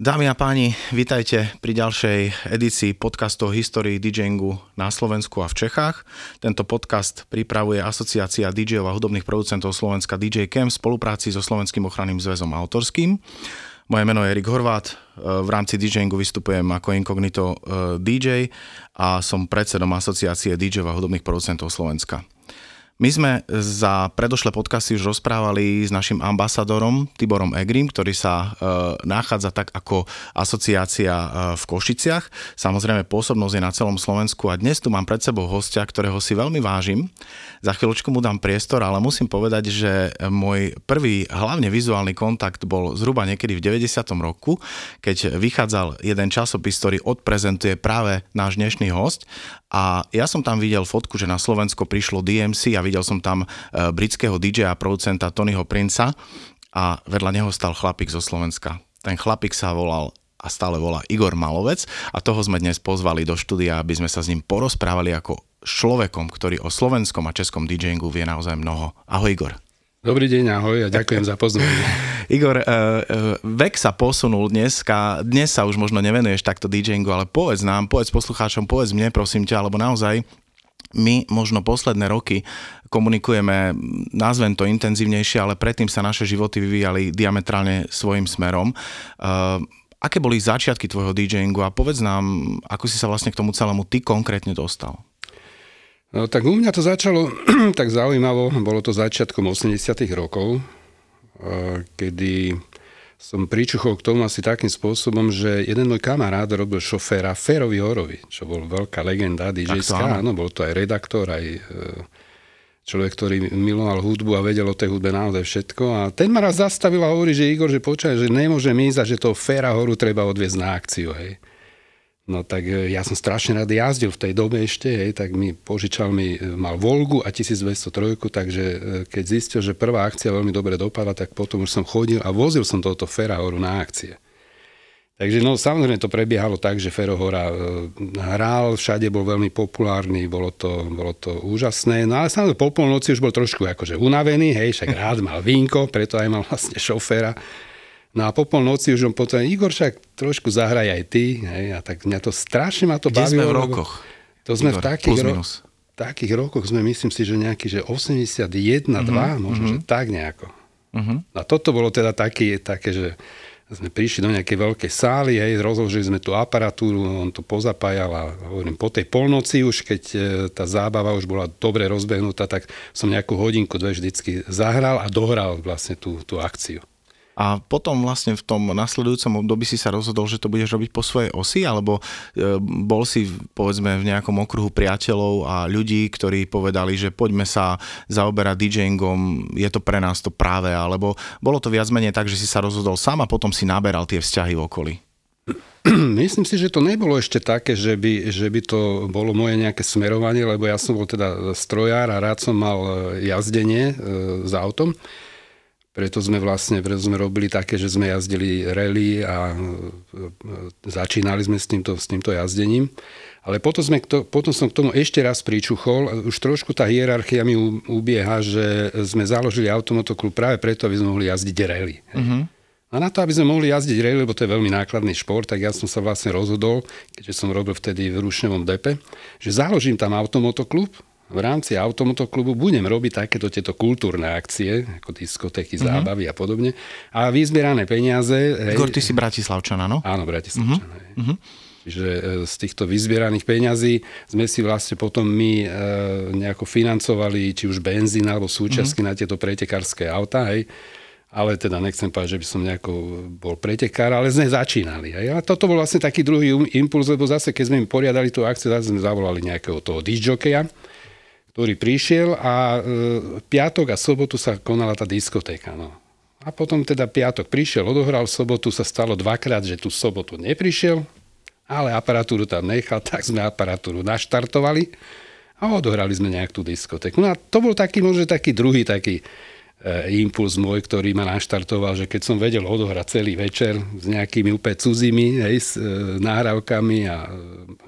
Dámy a páni, vítajte pri ďalšej edícii podcastu o histórii DJingu na Slovensku a v Čechách. Tento podcast pripravuje Asociácia DJov a hudobných producentov Slovenska DJ Cam v spolupráci so Slovenským ochranným zväzom autorským. Moje meno je Erik Horvát, v rámci DJingu vystupujem ako inkognito eh, DJ a som predsedom Asociácie DJov a hudobných producentov Slovenska. My sme za predošlé podcasty už rozprávali s našim ambasadorom Tiborom Egrim, ktorý sa e, nachádza tak ako asociácia e, v Košiciach. Samozrejme pôsobnosť je na celom Slovensku a dnes tu mám pred sebou hostia, ktorého si veľmi vážim. Za chvíľočku mu dám priestor, ale musím povedať, že môj prvý hlavne vizuálny kontakt bol zhruba niekedy v 90. roku, keď vychádzal jeden časopis, ktorý odprezentuje práve náš dnešný host a ja som tam videl fotku, že na Slovensko prišlo DMC a videl som tam e, britského DJ a producenta Tonyho Princa a vedľa neho stal chlapík zo Slovenska. Ten chlapík sa volal a stále volá Igor Malovec a toho sme dnes pozvali do štúdia, aby sme sa s ním porozprávali ako človekom, ktorý o slovenskom a českom DJingu vie naozaj mnoho. Ahoj Igor. Dobrý deň, ahoj a ďakujem za pozvanie. Igor, uh, uh, vek sa posunul dneska, dnes sa už možno nevenuješ takto DJingu, ale povedz nám, povedz poslucháčom, povedz mne prosím ťa, alebo naozaj my možno posledné roky komunikujeme, nazvem to intenzívnejšie, ale predtým sa naše životy vyvíjali diametrálne svojim smerom. Uh, aké boli začiatky tvojho DJingu a povedz nám, ako si sa vlastne k tomu celému ty konkrétne dostal? No, tak u mňa to začalo tak zaujímavo, bolo to začiatkom 80 rokov, kedy som pričuchol k tomu asi takým spôsobom, že jeden môj kamarát robil šoféra Ferovi Horovi, čo bol veľká legenda dj áno, bol to aj redaktor, aj e, človek, ktorý miloval hudbu a vedel o tej hudbe naozaj všetko. A ten ma raz zastavil a hovorí, že Igor, že počkaj, že nemôže ísť a že toho Fera Horu treba odviezť na akciu. Hej. No tak e, ja som strašne rád jazdil v tej dobe ešte, hej, tak mi požičal mi, e, mal Volgu a 1203, takže e, keď zistil, že prvá akcia veľmi dobre dopadla, tak potom už som chodil a vozil som toto Ferahoru na akcie. Takže no samozrejme to prebiehalo tak, že Ferohora hral, všade bol veľmi populárny, bolo to, bolo to úžasné. No ale samozrejme po polnoci už bol trošku akože unavený, hej, však rád mal vínko, preto aj mal vlastne šoféra No a po polnoci už on potom, Igor, však trošku zahraj aj ty. Hej, a tak mňa to strašne ma to Kde bavilo. sme v rokoch? To sme Igor, v takých, ro- takých rokoch, sme myslím si, že nejaký, že 81, uh-huh, 2, možno, uh-huh. že tak nejako. Uh-huh. A toto bolo teda taký, také, že sme prišli do nejakej veľkej sály, hej, rozložili sme tú aparatúru, on to pozapájal a hovorím, po tej polnoci už, keď e, tá zábava už bola dobre rozbehnutá, tak som nejakú hodinku, dve vždycky zahral a dohral vlastne tú, tú akciu. A potom vlastne v tom nasledujúcom období si sa rozhodol, že to budeš robiť po svojej osi, alebo e, bol si povedzme v nejakom okruhu priateľov a ľudí, ktorí povedali, že poďme sa zaoberať DJingom, je to pre nás to práve, alebo bolo to viac menej tak, že si sa rozhodol sám a potom si naberal tie vzťahy v okolí? Myslím si, že to nebolo ešte také, že by, že by to bolo moje nejaké smerovanie, lebo ja som bol teda strojár a rád som mal jazdenie e, s autom. Preto sme vlastne sme robili také, že sme jazdili rally a e, začínali sme s týmto, s týmto jazdením. Ale potom, sme to, potom som k tomu ešte raz pričuchol. Už trošku tá hierarchia mi ubieha, že sme založili automotoklub práve preto, aby sme mohli jazdiť rally. Uh-huh. A na to, aby sme mohli jazdiť rally, lebo to je veľmi nákladný šport, tak ja som sa vlastne rozhodol, keďže som robil vtedy v Rušňovom depe, že založím tam automotoklub, v rámci automotoklubu budem robiť takéto tieto kultúrne akcie, ako diskotéky, mm-hmm. zábavy a podobne. A vyzbierané peniaze... Igor, ty si Bratislavčan, áno? Áno, Bratislavčan. Mm-hmm. Čiže e, z týchto vyzbieraných peňazí sme si vlastne potom my e, nejako financovali či už benzín alebo súčiastky mm-hmm. na tieto pretekárske auta, hej. Ale teda nechcem povedať, že by som nejako bol pretekár, ale sme začínali. Hej. A toto bol vlastne taký druhý impuls, lebo zase keď sme im poriadali tú akciu, zase sme zavolali nejakého toho disjokeja, ktorý prišiel a e, piatok a sobotu sa konala tá diskotéka. No. A potom teda piatok prišiel, odohral, sobotu sa stalo dvakrát, že tú sobotu neprišiel, ale aparatúru tam nechal, tak sme aparatúru naštartovali a odohrali sme nejak tú diskotéku. No a to bol taký, možno taký druhý taký impuls môj, ktorý ma naštartoval, že keď som vedel odohrať celý večer s nejakými úplne cudzími hej, s e, náhrávkami a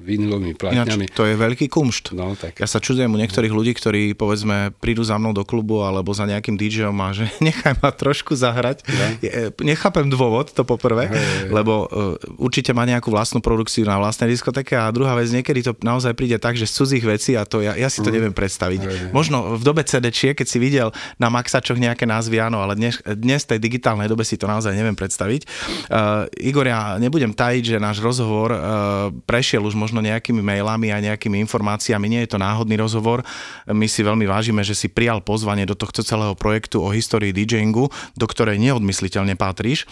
vinilovými platňami. Ináč, to je veľký kumšt. No, tak. Ja sa čudujem u niektorých ľudí, ktorí povedzme prídu za mnou do klubu alebo za nejakým DJom a že nechaj ma trošku zahrať. Ja. Nechápem dôvod, to poprvé, Hej, lebo uh, určite má nejakú vlastnú produkciu na vlastnej diskoteke a druhá vec, niekedy to naozaj príde tak, že z cudzích vecí a to ja, ja si to neviem predstaviť. Hej. Možno v dobe CD, keď si videl na Maxačoch nejaké názvy, áno, ale dnes, dnes tej digitálnej dobe si to naozaj neviem predstaviť. Uh, Igor, ja nebudem tajiť, že náš rozhovor uh, prešiel už možno nejakými mailami a nejakými informáciami. Nie je to náhodný rozhovor. My si veľmi vážime, že si prijal pozvanie do tohto celého projektu o histórii DJingu, do ktorej neodmysliteľne patríš.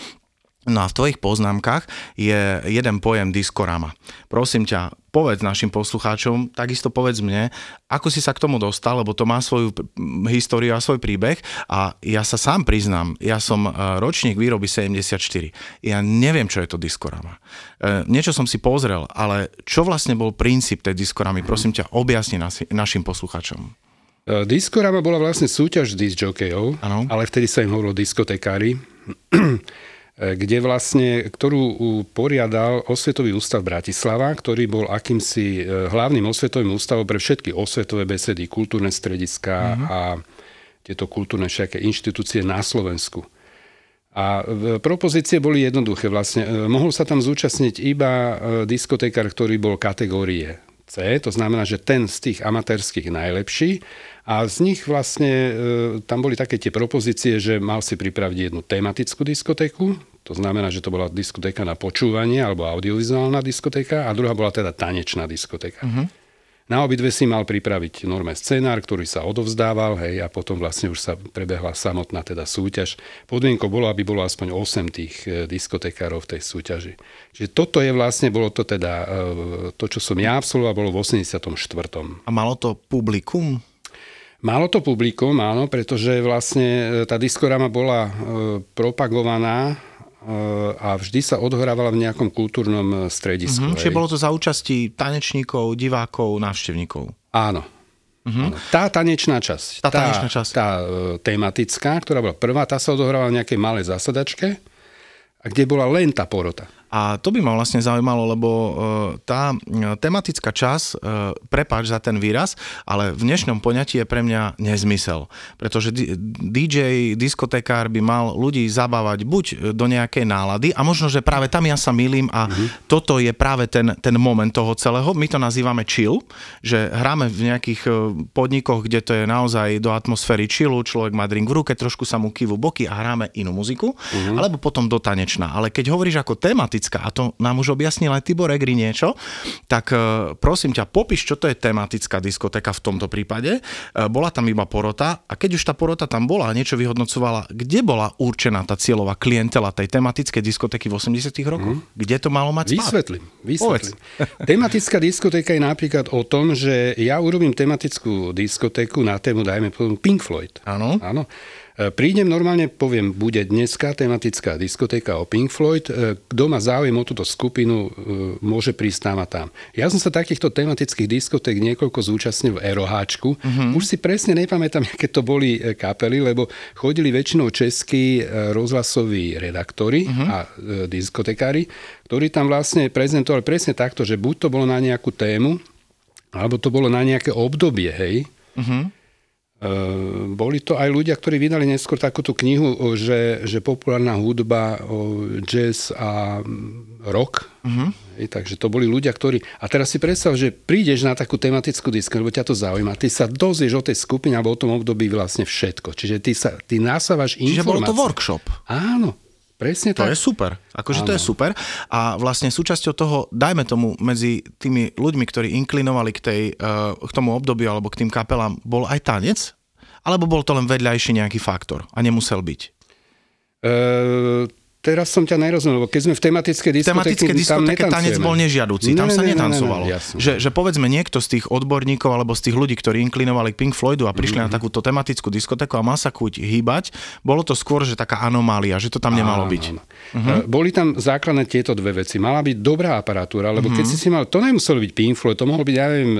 No a v tvojich poznámkach je jeden pojem diskorama. Prosím ťa, povedz našim poslucháčom, takisto povedz mne, ako si sa k tomu dostal, lebo to má svoju históriu a svoj príbeh a ja sa sám priznám, ja som e, ročník výroby 74. Ja neviem, čo je to diskorama. E, Niečo som si pozrel, ale čo vlastne bol princíp tej diskoramy? Prosím ťa, objasni našim poslucháčom. E, Diskorama bola vlastne súťaž disjokejov, Áno. ale vtedy sa im hovorilo diskotekári, kde vlastne, ktorú poriadal Osvetový ústav Bratislava, ktorý bol akýmsi e, hlavným osvetovým ústavom pre všetky osvetové besedy, kultúrne strediská a tieto kultúrne všaké inštitúcie na Slovensku. A v- propozície boli jednoduché vlastne. E, Mohol sa tam zúčastniť iba e, diskotekár, ktorý bol kategórie C, to znamená, že ten z tých amatérských najlepší a z nich vlastne e, tam boli také tie propozície, že mal si pripraviť jednu tematickú diskotéku, to znamená, že to bola diskotéka na počúvanie alebo audiovizuálna diskotéka a druhá bola teda tanečná diskotéka. Uh-huh. Na obidve si mal pripraviť normálne scenár, ktorý sa odovzdával, hej, a potom vlastne už sa prebehla samotná teda súťaž. Podmienkou bolo, aby bolo aspoň 8 tých e, diskotekárov v tej súťaži. Čiže toto je vlastne, bolo to teda, e, to, čo som ja absolvoval, bolo v 84. A malo to publikum? Malo to publikum, áno, pretože vlastne e, tá diskorama bola propagovaná a vždy sa odohrávala v nejakom kultúrnom e, stredisku. Hm, hej. čiže bolo to za účasti tanečníkov, divákov, návštevníkov. Áno. Áno. Tá tanečná časť, Tá tanečná časť. tá e, tematická, ktorá bola prvá, tá sa odohrávala v nejakej malej zasadačke, a kde bola len tá porota. A to by ma vlastne zaujímalo, lebo e, tá e, tematická čas, e, prepáč za ten výraz, ale v dnešnom poňatí je pre mňa nezmysel. Pretože DJ, diskotekár by mal ľudí zabávať buď do nejakej nálady a možno, že práve tam ja sa milím a toto je práve ten, ten moment toho celého. My to nazývame chill, že hráme v nejakých podnikoch, kde to je naozaj do atmosféry chillu, človek má drink v ruke, trošku sa mu kývu boky a hráme inú muziku, alebo potom do tanečná. Ale keď hovoríš ako tematická, a to nám už objasnil aj Tibor Egri niečo, tak e, prosím ťa, popíš, čo to je tematická diskotéka v tomto prípade. E, Bola tam iba porota a keď už tá porota tam bola a niečo vyhodnocovala, kde bola určená tá cieľová klientela tej tematickej diskotéky v 80 rokoch? Kde to malo mať spát? Vysvetlím, vysvetlím. Tematická diskotéka je napríklad o tom, že ja urobím tematickú diskotéku na tému, dajme Pink Floyd. Áno. Áno. E, Prídem normálne, poviem, bude dneska tematická diskotéka o Pink Floyd. E, Kto má záujem o túto skupinu, e, môže prísť tam a tam. Ja som sa takýchto tematických diskoték niekoľko zúčastnil v ROHčku. Uh-huh. Už si presne nepamätám, aké to boli kapely, lebo chodili väčšinou českí rozhlasoví redaktori uh-huh. a diskotekári, ktorí tam vlastne prezentovali presne takto, že buď to bolo na nejakú tému, alebo to bolo na nejaké obdobie, hej. Mhm. Uh, boli to aj ľudia, ktorí vydali neskôr takúto knihu, že, že populárna hudba, jazz a mm, rock. Uh-huh. I, takže to boli ľudia, ktorí... A teraz si predstav, že prídeš na takú tematickú disku, lebo ťa to zaujíma. Ty sa dozvieš o tej skupine alebo o tom období vlastne všetko. Čiže ty, sa, ty nasávaš Čiže bolo informácie. to workshop. Áno, presne To tak. je super. Akože to je super. A vlastne súčasťou toho, dajme tomu, medzi tými ľuďmi, ktorí inklinovali k, tej, uh, k tomu obdobiu alebo k tým kapelám, bol aj tanec? Alebo bol to len vedľajší nejaký faktor a nemusel byť? E, teraz som ťa nerozumel, lebo keď sme v tematické diskotéke, tematické diskotéke tanec bol nežiaducí, tam Ne, sa ne, ne, ne, netancovalo. ne, že, že povedzme niekto z tých odborníkov alebo z tých ľudí, ktorí inklinovali k Pink Floydu a prišli Mhm. na takúto tematickú diskotéku a mal sa chuť hýbať, bolo to skôr, že taká anomália, že to tam nemalo byť. Áno, áno. Boli tam základné tieto dve veci. Mala byť dobrá aparatúra, lebo keď si si mal, to nemuselo byť Pink Floyd, to mohlo byť, ja neviem,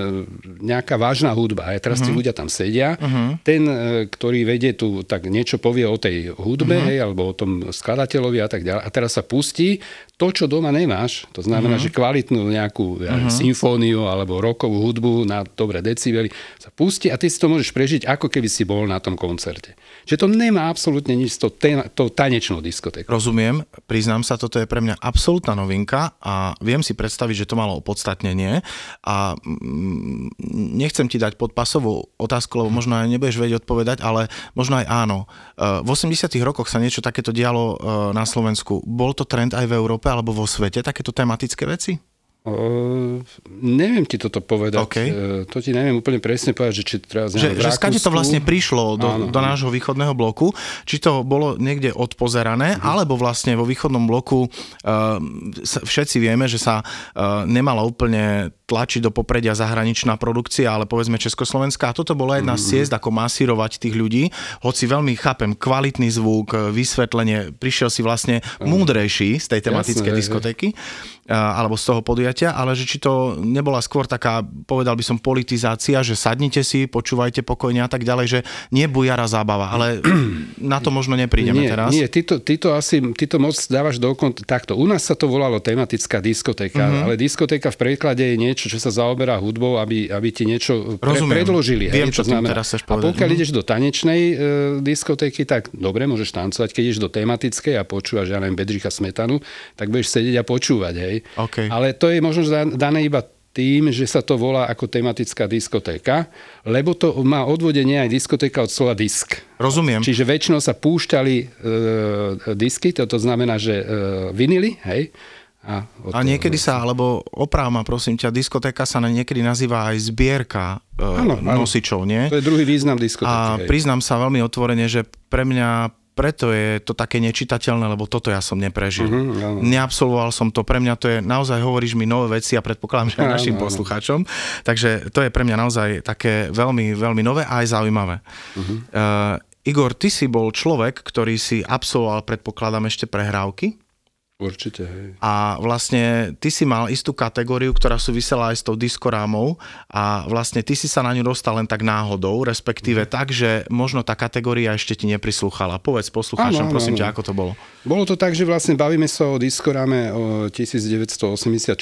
nejaká vážna hudba. A teraz tí ľudia tam sedia. Ten, e, ktorý vedie tu, tak niečo povie o tej hudbe, hej, alebo o tom skladateľovi a tak ďalej. A teraz sa pustí to, čo doma nemáš, to znamená, že kvalitnú nejakú ja, neviem, symfóniu alebo rokovú hudbu na dobré decibely sa pustí a ty si to môžeš prežiť, ako keby si bol na tom koncerte. Čiže to nemá absolútne nič s tou, tou tanečnou diskotékou. Rozumiem, priznám sa, toto je pre mňa absolútna novinka a viem si predstaviť, že to malo opodstatnenie a mm, nechcem ti dať podpasovú otázku, lebo možno aj nebudeš vedieť odpovedať, ale možno aj áno. E, V 80 rokoch sa niečo takéto dialo e, na Slovensku. Bol to trend aj v Európe alebo vo svete, takéto tematické veci? O, neviem ti toto povedať. OK. E, To ti neviem úplne presne povedať, že či teraz Že, že skade to vlastne prišlo do, Áno, do nášho východného bloku, či to bolo niekde odpozerané, Mhm. alebo vlastne vo východnom bloku uh, všetci vieme, že sa uh, nemala úplne tlačiť do popredia zahraničná produkcia, ale povedzme Československá. A toto bola jedna Mhm. z ciest, ako masírovať tých ľudí, hoci veľmi chápem, kvalitný zvuk, vysvetlenie, prišiel si vlastne múdrejší z tej Jasné, hej. diskotéky a- alebo z toho podujatia, ale že či to nebola skôr taká, povedal by som, politizácia, že sadnite si, počúvajte pokojne a tak ďalej, že nie bujara zábava, ale na to možno neprídeme nie, teraz. Nie, ty to, ty to asi, ty to moc dávaš do kont- takto. U nás sa to volalo tematická diskotéka, Mhm. mm-hmm. ale diskotéka v preklade je niečo, čo sa zaoberá hudbou, aby, aby ti niečo pre, Rozumiem. predložili. Viem, hej, čo tým teraz chceš a pokiaľ Mhm. ideš do tanečnej e, diskotéky, tak dobre, môžeš tancovať. Keď ideš do tematickej a počúvaš, ja neviem, Bedřicha Smetanu, tak budeš sedieť a počúvať. Hej. OK. Ale to je možno dané iba tým, že sa to volá ako tematická diskotéka, lebo to má odvodenie aj diskotéka od slova disk. Rozumiem. Čiže väčšinou sa púšťali e, disky, to, znamená, že e, vinily, hej? A, A niekedy sa, alebo oprav ma prosím ťa, diskotéka sa na niekedy nazýva aj zbierka e, áno. nosičov, nie? To je druhý význam diskotéky. A hej. priznám sa veľmi otvorene, že pre mňa preto je to také nečitateľné, lebo toto ja som neprežil. Mhm, áno. Neabsolvoval som to, pre mňa to je, naozaj hovoríš mi nové veci a predpokladám, že aj Áno, našim áno. poslucháčom. Takže to je pre mňa naozaj také veľmi, veľmi nové a aj zaujímavé. Mhm. Uh, Igor, ty si bol človek, ktorý si absolvoval, predpokladám, ešte prehrávky. Určite, hej. A vlastne ty si mal istú kategóriu, ktorá súvisela aj s tou diskorámou a vlastne ty si sa na ňu dostal len tak náhodou, respektíve tak, že možno tá kategória ešte ti neprislúchala. Povedz poslucháčom, Áno, prosím áno. ťa, ako to bolo. Bolo to tak, že vlastne bavíme sa o diskorame o 1984,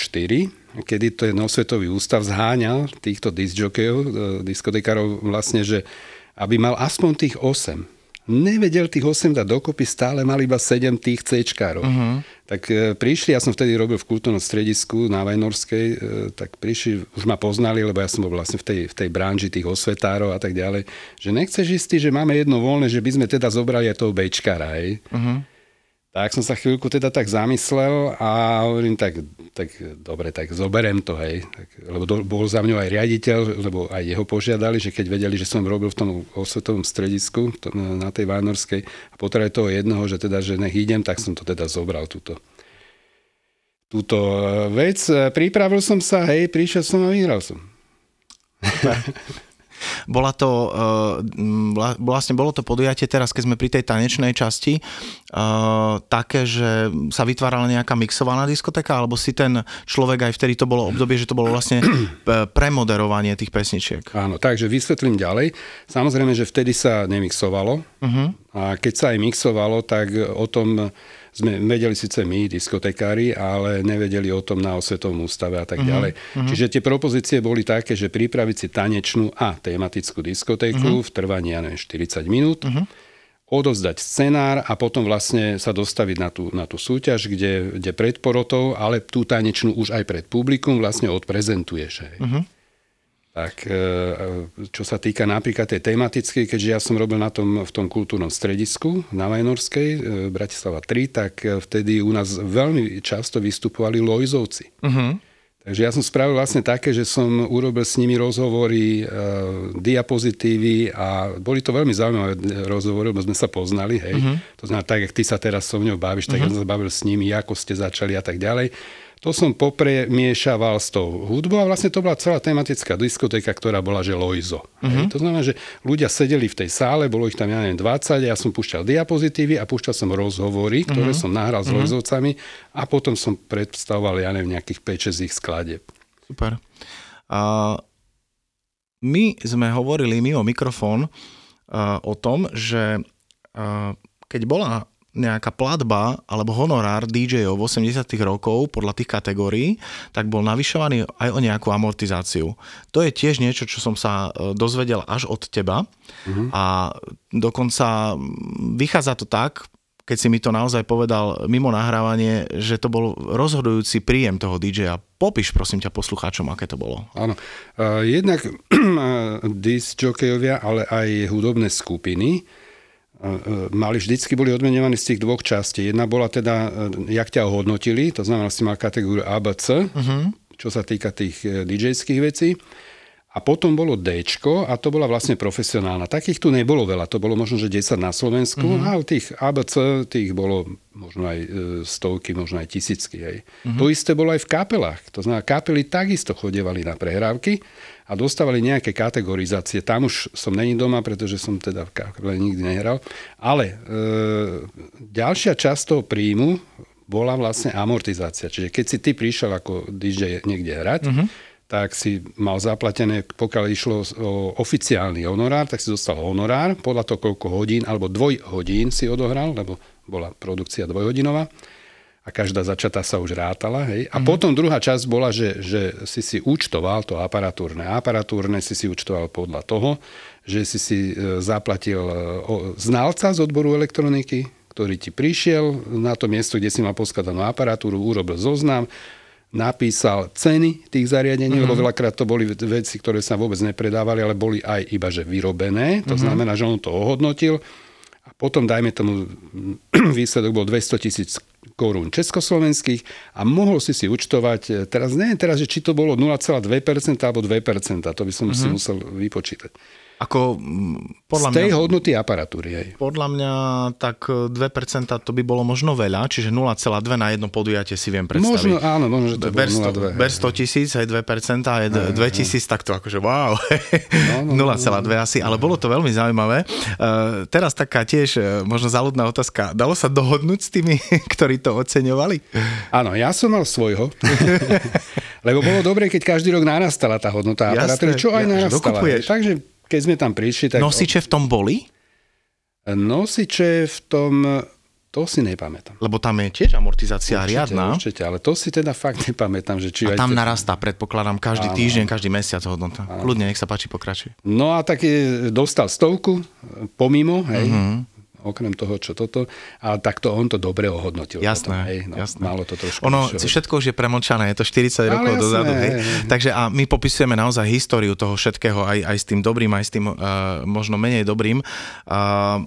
kedy to je Svetový ústav zháňal týchto diskjokejov, e, diskotekárov vlastne, že aby mal aspoň tých 8. Nevedel tých 8 dať dokopy, stále mal iba 7 tých C-čkárov. Uh-huh. Tak e, prišli, ja som vtedy robil v kultúrnom stredisku na Vajnorskej, e, tak prišli, už ma poznali, lebo ja som bol vlastne v tej, v tej branži tých osvetárov a tak ďalej, že nechceš istý, že máme jedno voľné, že by sme teda zobrali aj toho Bčkára, hej. Uh-huh. Tak som sa chvíľku teda tak zamyslel a hovorím, tak, tak dobre, tak zoberiem to, hej. Tak, lebo do, bol za mňou aj riaditeľ, lebo aj jeho požiadali, že keď vedeli, že som robil v tom osvetovom stredisku to, na tej Vánorskej a potrebovali toho jednoho, že teda, že nech idem, tak som to teda zobral túto túto eh, vec. Pripravil som sa, hej, prišiel som a vyhral som. Bola to, vla- vlastne bolo to podujatie teraz, keď sme pri tej tanečnej časti, uh, také, že sa vytvárala nejaká mixovaná diskotéka, alebo si ten človek aj vtedy to bolo obdobie, že to bolo vlastne p- premoderovanie tých pesničiek. Áno, takže vysvetlím ďalej. Samozrejme, že vtedy sa nemixovalo. Uh-huh. A keď sa aj mixovalo, tak o tom sme vedeli síce my, diskotekári, ale nevedeli o tom na osvetovom ústave a tak ďalej. Uh-huh. Čiže tie propozície boli také, že pripraviť si tanečnú a tematickú diskotéku uh-huh. v trvaní, ja neviem, 40 minút. Uh-huh odozdať scenár a potom vlastne sa dostaviť na tú, na tú súťaž, kde, kde pred porotou, ale tú tanečnú už aj pred publikum vlastne odprezentuješ. Hej. Uh-huh. Tak e, čo sa týka napríklad tej tematickej, keďže ja som robil na tom, v tom kultúrnom stredisku na Vajnorskej, e, Bratislava 3, tak e, vtedy u nás veľmi často vystupovali Lojzovci. Uh-huh. Takže ja som spravil vlastne také, že som urobil s nimi rozhovory, e, diapozitívy a boli to veľmi zaujímavé rozhovory, lebo sme sa poznali, hej. Uh-huh. To znamená, tak, jak ty sa teraz so mňou bavíš, tak uh-huh. ja som sa bavil s nimi, ako ste začali a tak ďalej. To som popremiešaval s tou hudbou a vlastne to bola celá tematická diskotéka, ktorá bola, že Loizo. Uh-huh. To znamená, že ľudia sedeli v tej sále, bolo ich tam, ja neviem, 20, ja som púšťal diapozitívy a púšťal som rozhovory, ktoré uh-huh. som nahral s uh-huh. Loizovcami a potom som predstavoval, ja neviem, nejakých 5-6 ich skladieb. Super. Uh, my sme hovorili mimo mikrofón uh, o tom, že uh, keď bola nejaká platba alebo honorár DJ-ov 80 rokov podľa tých kategórií, tak bol navyšovaný aj o nejakú amortizáciu. To je tiež niečo, čo som sa e, dozvedel až od teba mm-hmm. a dokonca vychádza to tak, keď si mi to naozaj povedal mimo nahrávanie, že to bol rozhodujúci príjem toho DJ-a. Popíš prosím ťa poslucháčom, aké to bolo. Áno. Uh, jednak disc jokejovia, ale aj hudobné skupiny mali vždycky boli odmenovaní z tých dvoch častí. Jedna bola teda, e, jak ťa ohodnotili, to znamená, si mal kategóriu ABC, uh-huh. Mhm. čo sa týka tých e, DJ-ských vecí. A potom bolo D a to bola vlastne profesionálna. Takých tu nebolo veľa, to bolo možno, že 10 na Slovensku uh-huh. a tých ABC tých bolo možno aj e, stovky, možno aj tisícky. Hej. Uh-huh. To isté bolo aj v kapelách. To znamená, kapely takisto chodievali na prehrávky a dostávali nejaké kategorizácie. Tam už som není doma, pretože som teda v kapele nikdy nehral. Ale e, ďalšia časť toho príjmu bola vlastne amortizácia. Čiže keď si ty prišiel ako DJ niekde hrať, uh-huh tak si mal zaplatené, pokiaľ išlo o oficiálny honorár, tak si dostal honorár podľa toho, koľko hodín, alebo dvoj hodín si odohral, lebo bola produkcia dvojhodinová a každá začatá sa už rátala. Hej. A mm-hmm. potom druhá časť bola, že, že si si účtoval to aparatúrne. Aparatúrne si si účtoval podľa toho, že si si e, zaplatil e, znalca z odboru elektroniky, ktorý ti prišiel na to miesto, kde si mal poskladanú aparatúru, urobil zoznam, napísal ceny tých zariadení, mm-hmm. lebo veľakrát to boli veci, ktoré sa vôbec nepredávali, ale boli aj iba že vyrobené. To mm-hmm. znamená, že on to ohodnotil a potom, dajme tomu, výsledok bol 200 tisíc korún československých a mohol si si účtovať, teraz neviem teraz, že či to bolo 0,2% alebo 2%, to by som mm-hmm. si mhm. musel vypočítať. Ako, podľa Z tej mňa, hodnoty aparatúry. Hej. Podľa mňa tak 2% to by bolo možno veľa, čiže 0,2 na jedno podujatie si viem predstaviť. Možno, áno, možno, že to ber 100, 0,2. Ber 100 tisíc, aj 2%, aj 2 tisíc, tak to akože wow. No, no, 0,2 no, no. asi, ale bolo to veľmi zaujímavé. Uh, teraz taká tiež uh, možno záľudná otázka. Dalo sa dohodnúť s tými, ktorí to oceňovali? Áno, ja som mal svojho. Lebo bolo dobre, keď každý rok narastala tá hodnota aparatúry, čo aj narastala. Takže keď sme tam prišli... Tak... Nosiče v tom boli? Nosiče v tom... To si nepamätám. Lebo tam je tiež amortizácia určite, riadna. Určite, ale to si teda fakt nepamätám. Že či a tam te... narastá, predpokladám, každý áno. týždeň, každý mesiac hodnota. Áno. Kľudne, nech sa páči, pokračuj. No a tak je, dostal stovku pomimo, hej, uh-huh okrem toho, čo toto, a takto on to dobre ohodnotil. Jasné, potom, hej, no, jasné. Malo to trošku. Ono, čo... všetko už je premlčané, je to 40 Ale rokov jasné, dozadu. Hej. Hej. Takže a my popisujeme naozaj históriu toho všetkého, aj, aj s tým dobrým, aj s tým uh, možno menej dobrým. Uh,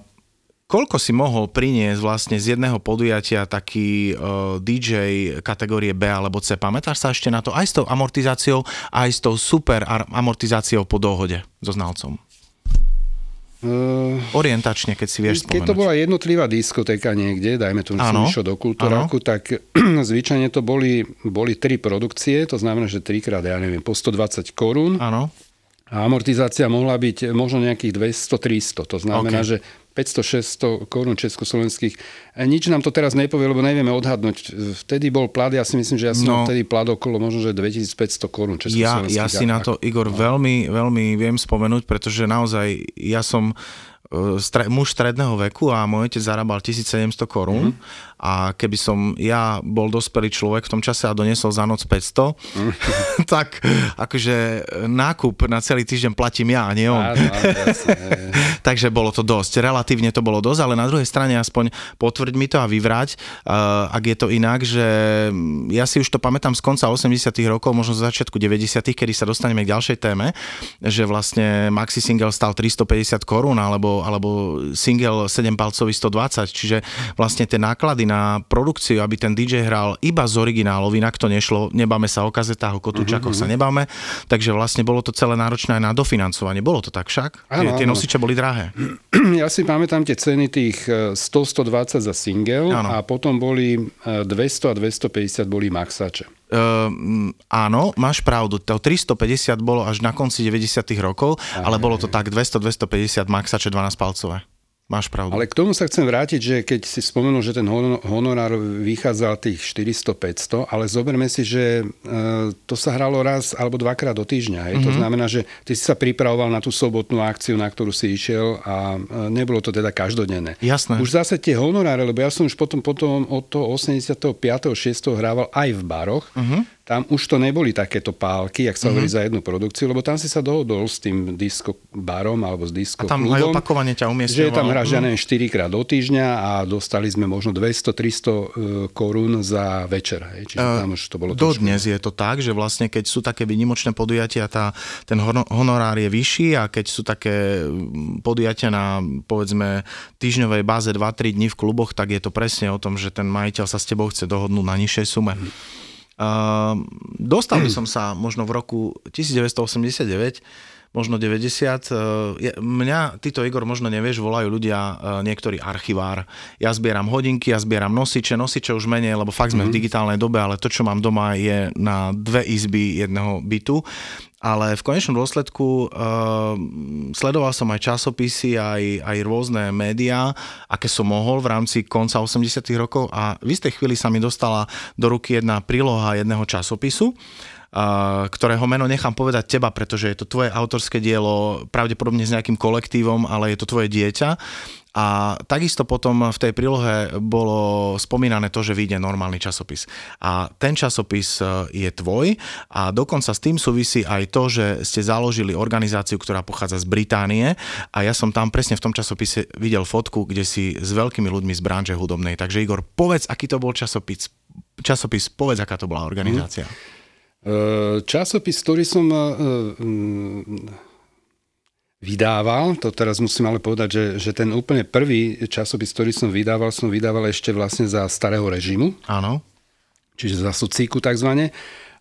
Koľko si mohol priniesť vlastne z jedného podujatia taký uh, DJ kategórie B alebo C? Pamätáš sa ešte na to aj s tou amortizáciou, aj s tou super amortizáciou po dohode so znalcom? Uh, Orientačne, keď si vieš spomenúť. Keď to bola jednotlivá diskotéka niekde, dajme tomu, že som išiel do kultúraku, tak zvyčajne to boli, boli tri produkcie, to znamená, že trikrát, ja neviem, po 120 korún. Áno. A amortizácia mohla byť možno nejakých 200-300. To znamená, okay. že 500-600 korún československých. Nič nám to teraz nepovie, lebo nevieme odhadnúť. Vtedy bol plat, ja si myslím, že ja som no, vtedy plat okolo možno, že 2500 korún československých. Ja, ja si na to, Igor, no. veľmi, veľmi viem spomenúť, pretože naozaj ja som e, stre, muž stredného veku a môj otec zarábal 1700 korún mm-hmm a keby som ja bol dospelý človek v tom čase a doniesol za noc 500, tak akože nákup na celý týždeň platím ja, a nie on. Takže bolo to dosť. Relatívne to bolo dosť, ale na druhej strane aspoň potvrď mi to a vyvrať, uh, ak je to inak, že ja si už to pamätám z konca 80 rokov, možno z začiatku 90 kedy sa dostaneme k ďalšej téme, že vlastne maxi single stal 350 korún alebo alebo, single 7-palcový 120, čiže vlastne tie náklady na produkciu, aby ten DJ hral iba z originálov, inak to nešlo, nebáme sa o kazetách, o kotúčakoch uh-huh. sa nebáme, takže vlastne bolo to celé náročné aj na dofinancovanie. Bolo to tak však? Áno, tie, tie nosiče boli drahé. Ja si pamätám tie ceny tých 100-120 za single áno. a potom boli 200 a 250 boli maxače. Uh, áno, máš pravdu, to 350 bolo až na konci 90 rokov, Aha, ale bolo to tak 200-250 maxače 12 palcové. Máš pravdu. Ale k tomu sa chcem vrátiť, že keď si spomenul, že ten honorár vychádzal tých 400-500, ale zoberme si, že e, to sa hralo raz alebo dvakrát do týždňa. Hej? Mm-hmm. To mhm. znamená, že ty si sa pripravoval na tú sobotnú akciu, na ktorú si išiel a e, nebolo to teda každodenné. Jasné. Už zase tie honoráre, lebo ja som už potom, potom od toho 85. 6. hrával aj v baroch, mm-hmm tam už to neboli takéto pálky, jak sa hovorí mm-hmm. za jednu produkciu, lebo tam si sa dohodol s tým disco barom alebo s disco a tam klubom, aj opakovane ťa umiestňoval. Že tam hráš, ja neviem, 4 krát do týždňa a dostali sme možno 200-300 e, korún za večer. Hej. Čiže tam už to bolo Dodnes je to tak, že vlastne keď sú také vynimočné podujatia, tá, ten honorár je vyšší a keď sú také podujatia na povedzme týždňovej báze 2-3 dní v kluboch, tak je to presne o tom, že ten majiteľ sa s tebou chce dohodnúť na nižšej sume. Mm-hmm. Uh, dostal by som sa možno v roku 1989 možno 90. Eh, mňa, ty to Igor možno nevieš, volajú ľudia, eh, niektorí archivár. Ja zbieram hodinky, ja zbieram nosiče, nosiče už menej, lebo fakt sme mm-hmm. v mhm. digitálnej dobe, ale to, čo mám doma, je na dve izby jedného bytu ale v konečnom dôsledku uh, sledoval som aj časopisy, aj, aj rôzne médiá, aké som mohol v rámci konca 80 rokov a v istej chvíli sa mi dostala do ruky jedna príloha jedného časopisu, ktorého meno nechám povedať teba, pretože je to tvoje autorské dielo, pravdepodobne s nejakým kolektívom, ale je to tvoje dieťa a takisto potom v tej prílohe bolo spomínané to, že vyjde normálny časopis. A ten časopis e, je tvoj a dokonca s tým súvisí aj to, že ste založili organizáciu, ktorá pochádza z Británie a ja som tam presne v tom časopise videl fotku, kde si s veľkými ľuďmi z branže hudobnej. Takže Igor, povedz, aký to bol časopis, časopis povedz, aká to bola organizácia. Mm. Časopis, ktorý som vydával, to teraz musím ale povedať, že, že ten úplne prvý časopis, ktorý som vydával, som vydával ešte vlastne za starého režimu. Áno. Čiže za sociku takzvané.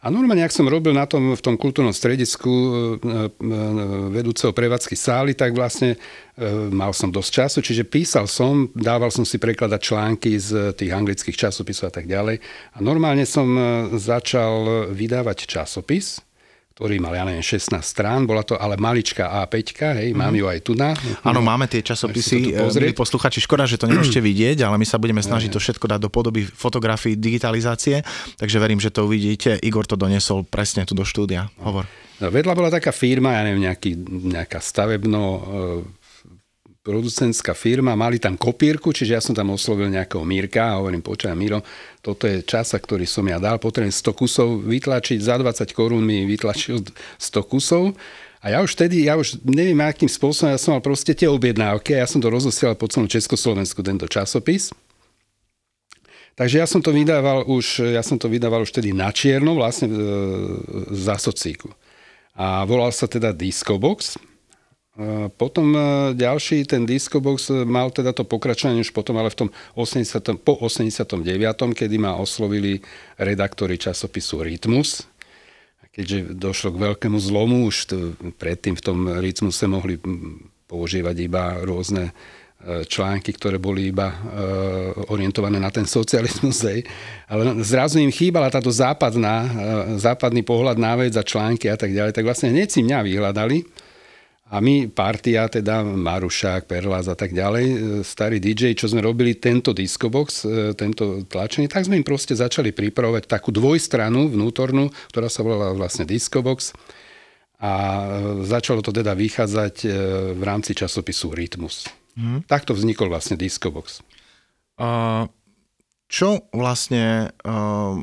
A normálne, ak som robil na tom, v tom kultúrnom stredisku e, e, vedúceho prevádzky sály, tak vlastne e, mal som dosť času, čiže písal som, dával som si prekladať články z tých anglických časopisov a tak ďalej. A normálne som začal vydávať časopis, ktorý mal, ja neviem, 16 strán, bola to ale maličká A5, hej, mm-hmm. mám ju aj tu na. Áno, máme tie časopisy, eh, milí posluchači, škoda, že to nemôžete vidieť, ale my sa budeme snažiť to všetko dať do podoby fotografií, digitalizácie, takže verím, že to uvidíte. Igor to donesol presne tu do štúdia. Hovor. No, vedľa bola taká firma, ja neviem, nejaký, nejaká stavebno eh, producentská firma, mali tam kopírku, čiže ja som tam oslovil nejakého Mírka a hovorím, počkaj Miro, toto je časa, ktorý som ja dal, potrebujem 100 kusov vytlačiť, za 20 korún mi vytlačil 100 kusov a ja už vtedy, ja už neviem akým spôsobom, ja som mal proste tie objednávky a ja som to rozosielal po celom Československu, tento časopis. Takže ja som to vydával už, ja som to vydával už tedy na čierno, vlastne e, za socíku. A volal sa teda Discobox. Potom e, ďalší, ten Discobox e, mal teda to pokračovanie už potom, ale v tom 80, po 89., kedy ma oslovili redaktori časopisu Rytmus. Keďže došlo k veľkému zlomu, už to, predtým v tom Rytmuse mohli používať iba rôzne e, články, ktoré boli iba orientované na ten socializmus. Ale zrazu im chýbala táto západná, západný pohľad na vec a články a tak ďalej. Tak vlastne hneď si mňa vyhľadali a my, partia, teda Marušák, Perlás a tak ďalej, e, starý DJ, čo sme robili tento discobox, e, tento tlačenie, tak sme im proste začali pripravovať takú dvojstranu vnútornú, ktorá sa volala vlastne discobox. A e, začalo to teda vychádzať v rámci časopisu Rytmus. Hmm. Takto vznikol vlastne discobox. Uh, čo vlastne uh,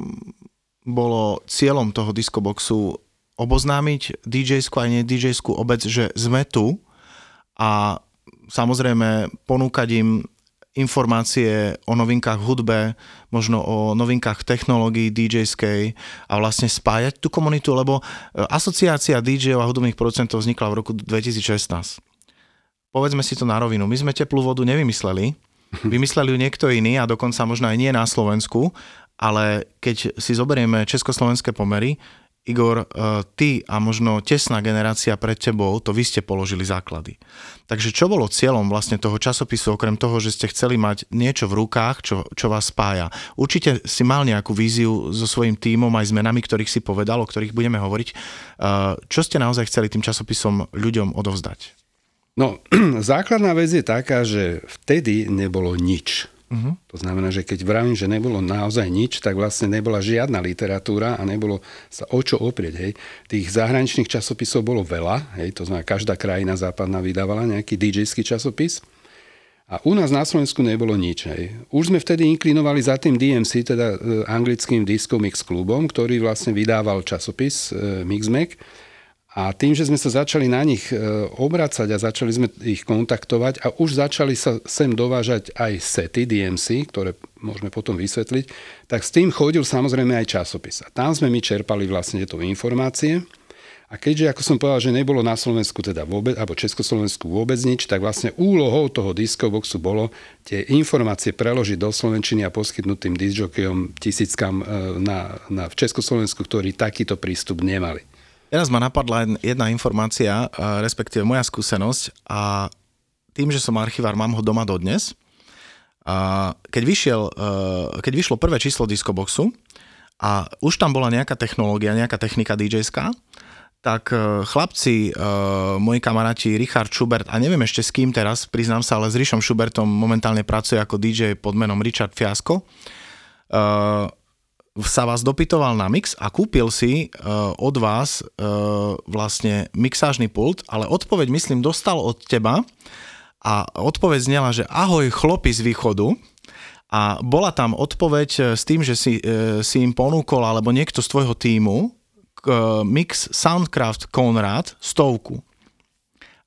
bolo cieľom toho discoboxu oboznámiť DJ-skú a nie DJ-skú obec, že sme tu a samozrejme ponúkať im informácie o novinkách v hudbe, možno o novinkách technológií DJ-skej a vlastne spájať tú komunitu, lebo e, asociácia DJ-ov a hudobných producentov vznikla v roku 2016. povedzme si to na rovinu, my sme teplú vodu nevymysleli, vymysleli ju niekto iný a dokonca možno aj nie na Slovensku, ale keď si zoberieme československé pomery, Igor, eh, ty a možno tesná generácia pred tebou, to vy ste položili základy. Takže čo bolo cieľom vlastne toho časopisu, okrem toho, že ste chceli mať niečo v rukách, čo, čo vás spája? Určite si mal nejakú víziu so svojím tímom aj s menami, ktorých si povedal, o ktorých budeme hovoriť. Eh, čo ste naozaj chceli tým časopisom ľuďom odovzdať? No, základná vec je taká, že vtedy nebolo nič. Uh-huh. To znamená, že keď vravím, že nebolo naozaj nič, tak vlastne nebola žiadna literatúra a nebolo sa o čo oprieť. Hej. Tých zahraničných časopisov bolo veľa, hej, to znamená, každá krajina západná vydávala nejaký DJský časopis. A u nás na Slovensku nebolo nič. Hej. Už sme vtedy inklinovali za tým DMC, teda e, anglickým Disco Mix klubom, ktorý vlastne vydával časopis e, Mixmag. A tým, že sme sa začali na nich e, obracať a začali sme ich kontaktovať a už začali sa sem dovážať aj sety DMC, ktoré môžeme potom vysvetliť, tak s tým chodil samozrejme aj časopis. A tam sme my čerpali vlastne tieto informácie. A keďže, ako som povedal, že nebolo na Slovensku teda vôbec, alebo Československu vôbec nič, tak vlastne úlohou toho diskoboxu bolo tie informácie preložiť do Slovenčiny a poskytnúť tým disjokejom tisíckam e, na, na, v Československu, ktorí takýto prístup nemali. Teraz ma napadla jedna informácia, respektíve moja skúsenosť a tým, že som archivár, mám ho doma dodnes. A keď, vyšiel, e, keď vyšlo prvé číslo Discoboxu a už tam bola nejaká technológia, nejaká technika dj tak e, chlapci, moji kamaráti Richard Schubert a neviem ešte s kým teraz, priznám sa, ale s Richom Schubertom momentálne pracuje ako DJ pod menom Richard Fiasko sa vás dopytoval na mix a kúpil si uh, od vás uh, vlastne mixážny pult, ale odpoveď myslím dostal od teba a odpoveď znela, že ahoj chlopi z východu a bola tam odpoveď eh, s tým, že si, uh, si im ponúkol alebo niekto z tvojho týmu uh, mix Soundcraft Conrad stovku.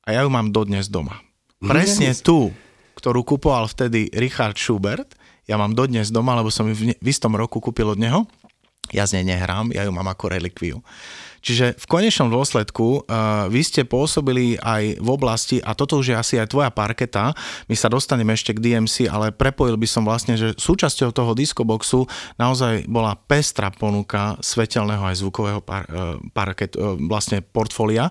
A ja ju mám dodnes doma. Presne tú, ktorú kupoval vtedy Richard Schubert ja mám dodnes doma, lebo som ju v, v istom roku kúpil od neho. Ja z nej nehrám, ja ju mám ako relikviu. Čiže v konečnom dôsledku uh, vy ste pôsobili aj v oblasti, a toto už je asi aj tvoja parketa, my sa dostaneme ešte k DMC, ale prepojil by som vlastne, že súčasťou toho diskoboxu naozaj bola pestrá ponuka svetelného aj zvukového par, uh, uh, vlastne portfólia.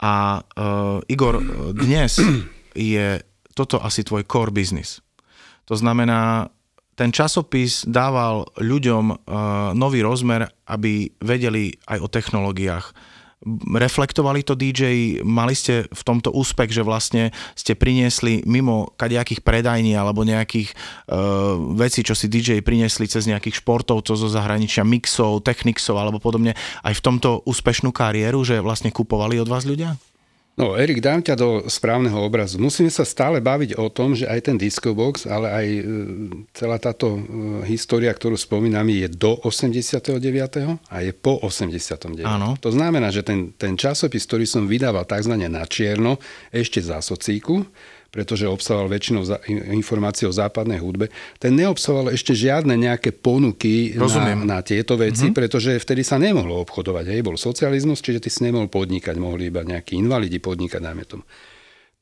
A uh, Igor, dnes je toto asi tvoj core business. To znamená, ten časopis dával ľuďom uh, nový rozmer, aby vedeli aj o technológiách. Reflektovali to DJ, mali ste v tomto úspech, že vlastne ste priniesli mimo kadejakých predajní alebo nejakých uh, vecí, čo si DJ priniesli cez nejakých športovcov zo zahraničia, mixov, techniksov alebo podobne, aj v tomto úspešnú kariéru, že vlastne kupovali od vás ľudia? No, Erik, dám ťa do správneho obrazu. Musíme sa stále baviť o tom, že aj ten Discobox, ale aj e, celá táto e, história, ktorú spomínam, je do 89. a je po 89. Áno. To znamená, že ten, ten časopis, ktorý som vydával tzv. na čierno, ešte za socíku, pretože obsahoval väčšinou informácií o západnej hudbe. Ten neobsahoval ešte žiadne nejaké ponuky na, na tieto veci, mm-hmm. pretože vtedy sa nemohlo obchodovať. Hej, bol socializmus, čiže ty si nemohol podnikať, mohli iba nejakí invalidi podnikať, najmä tomu.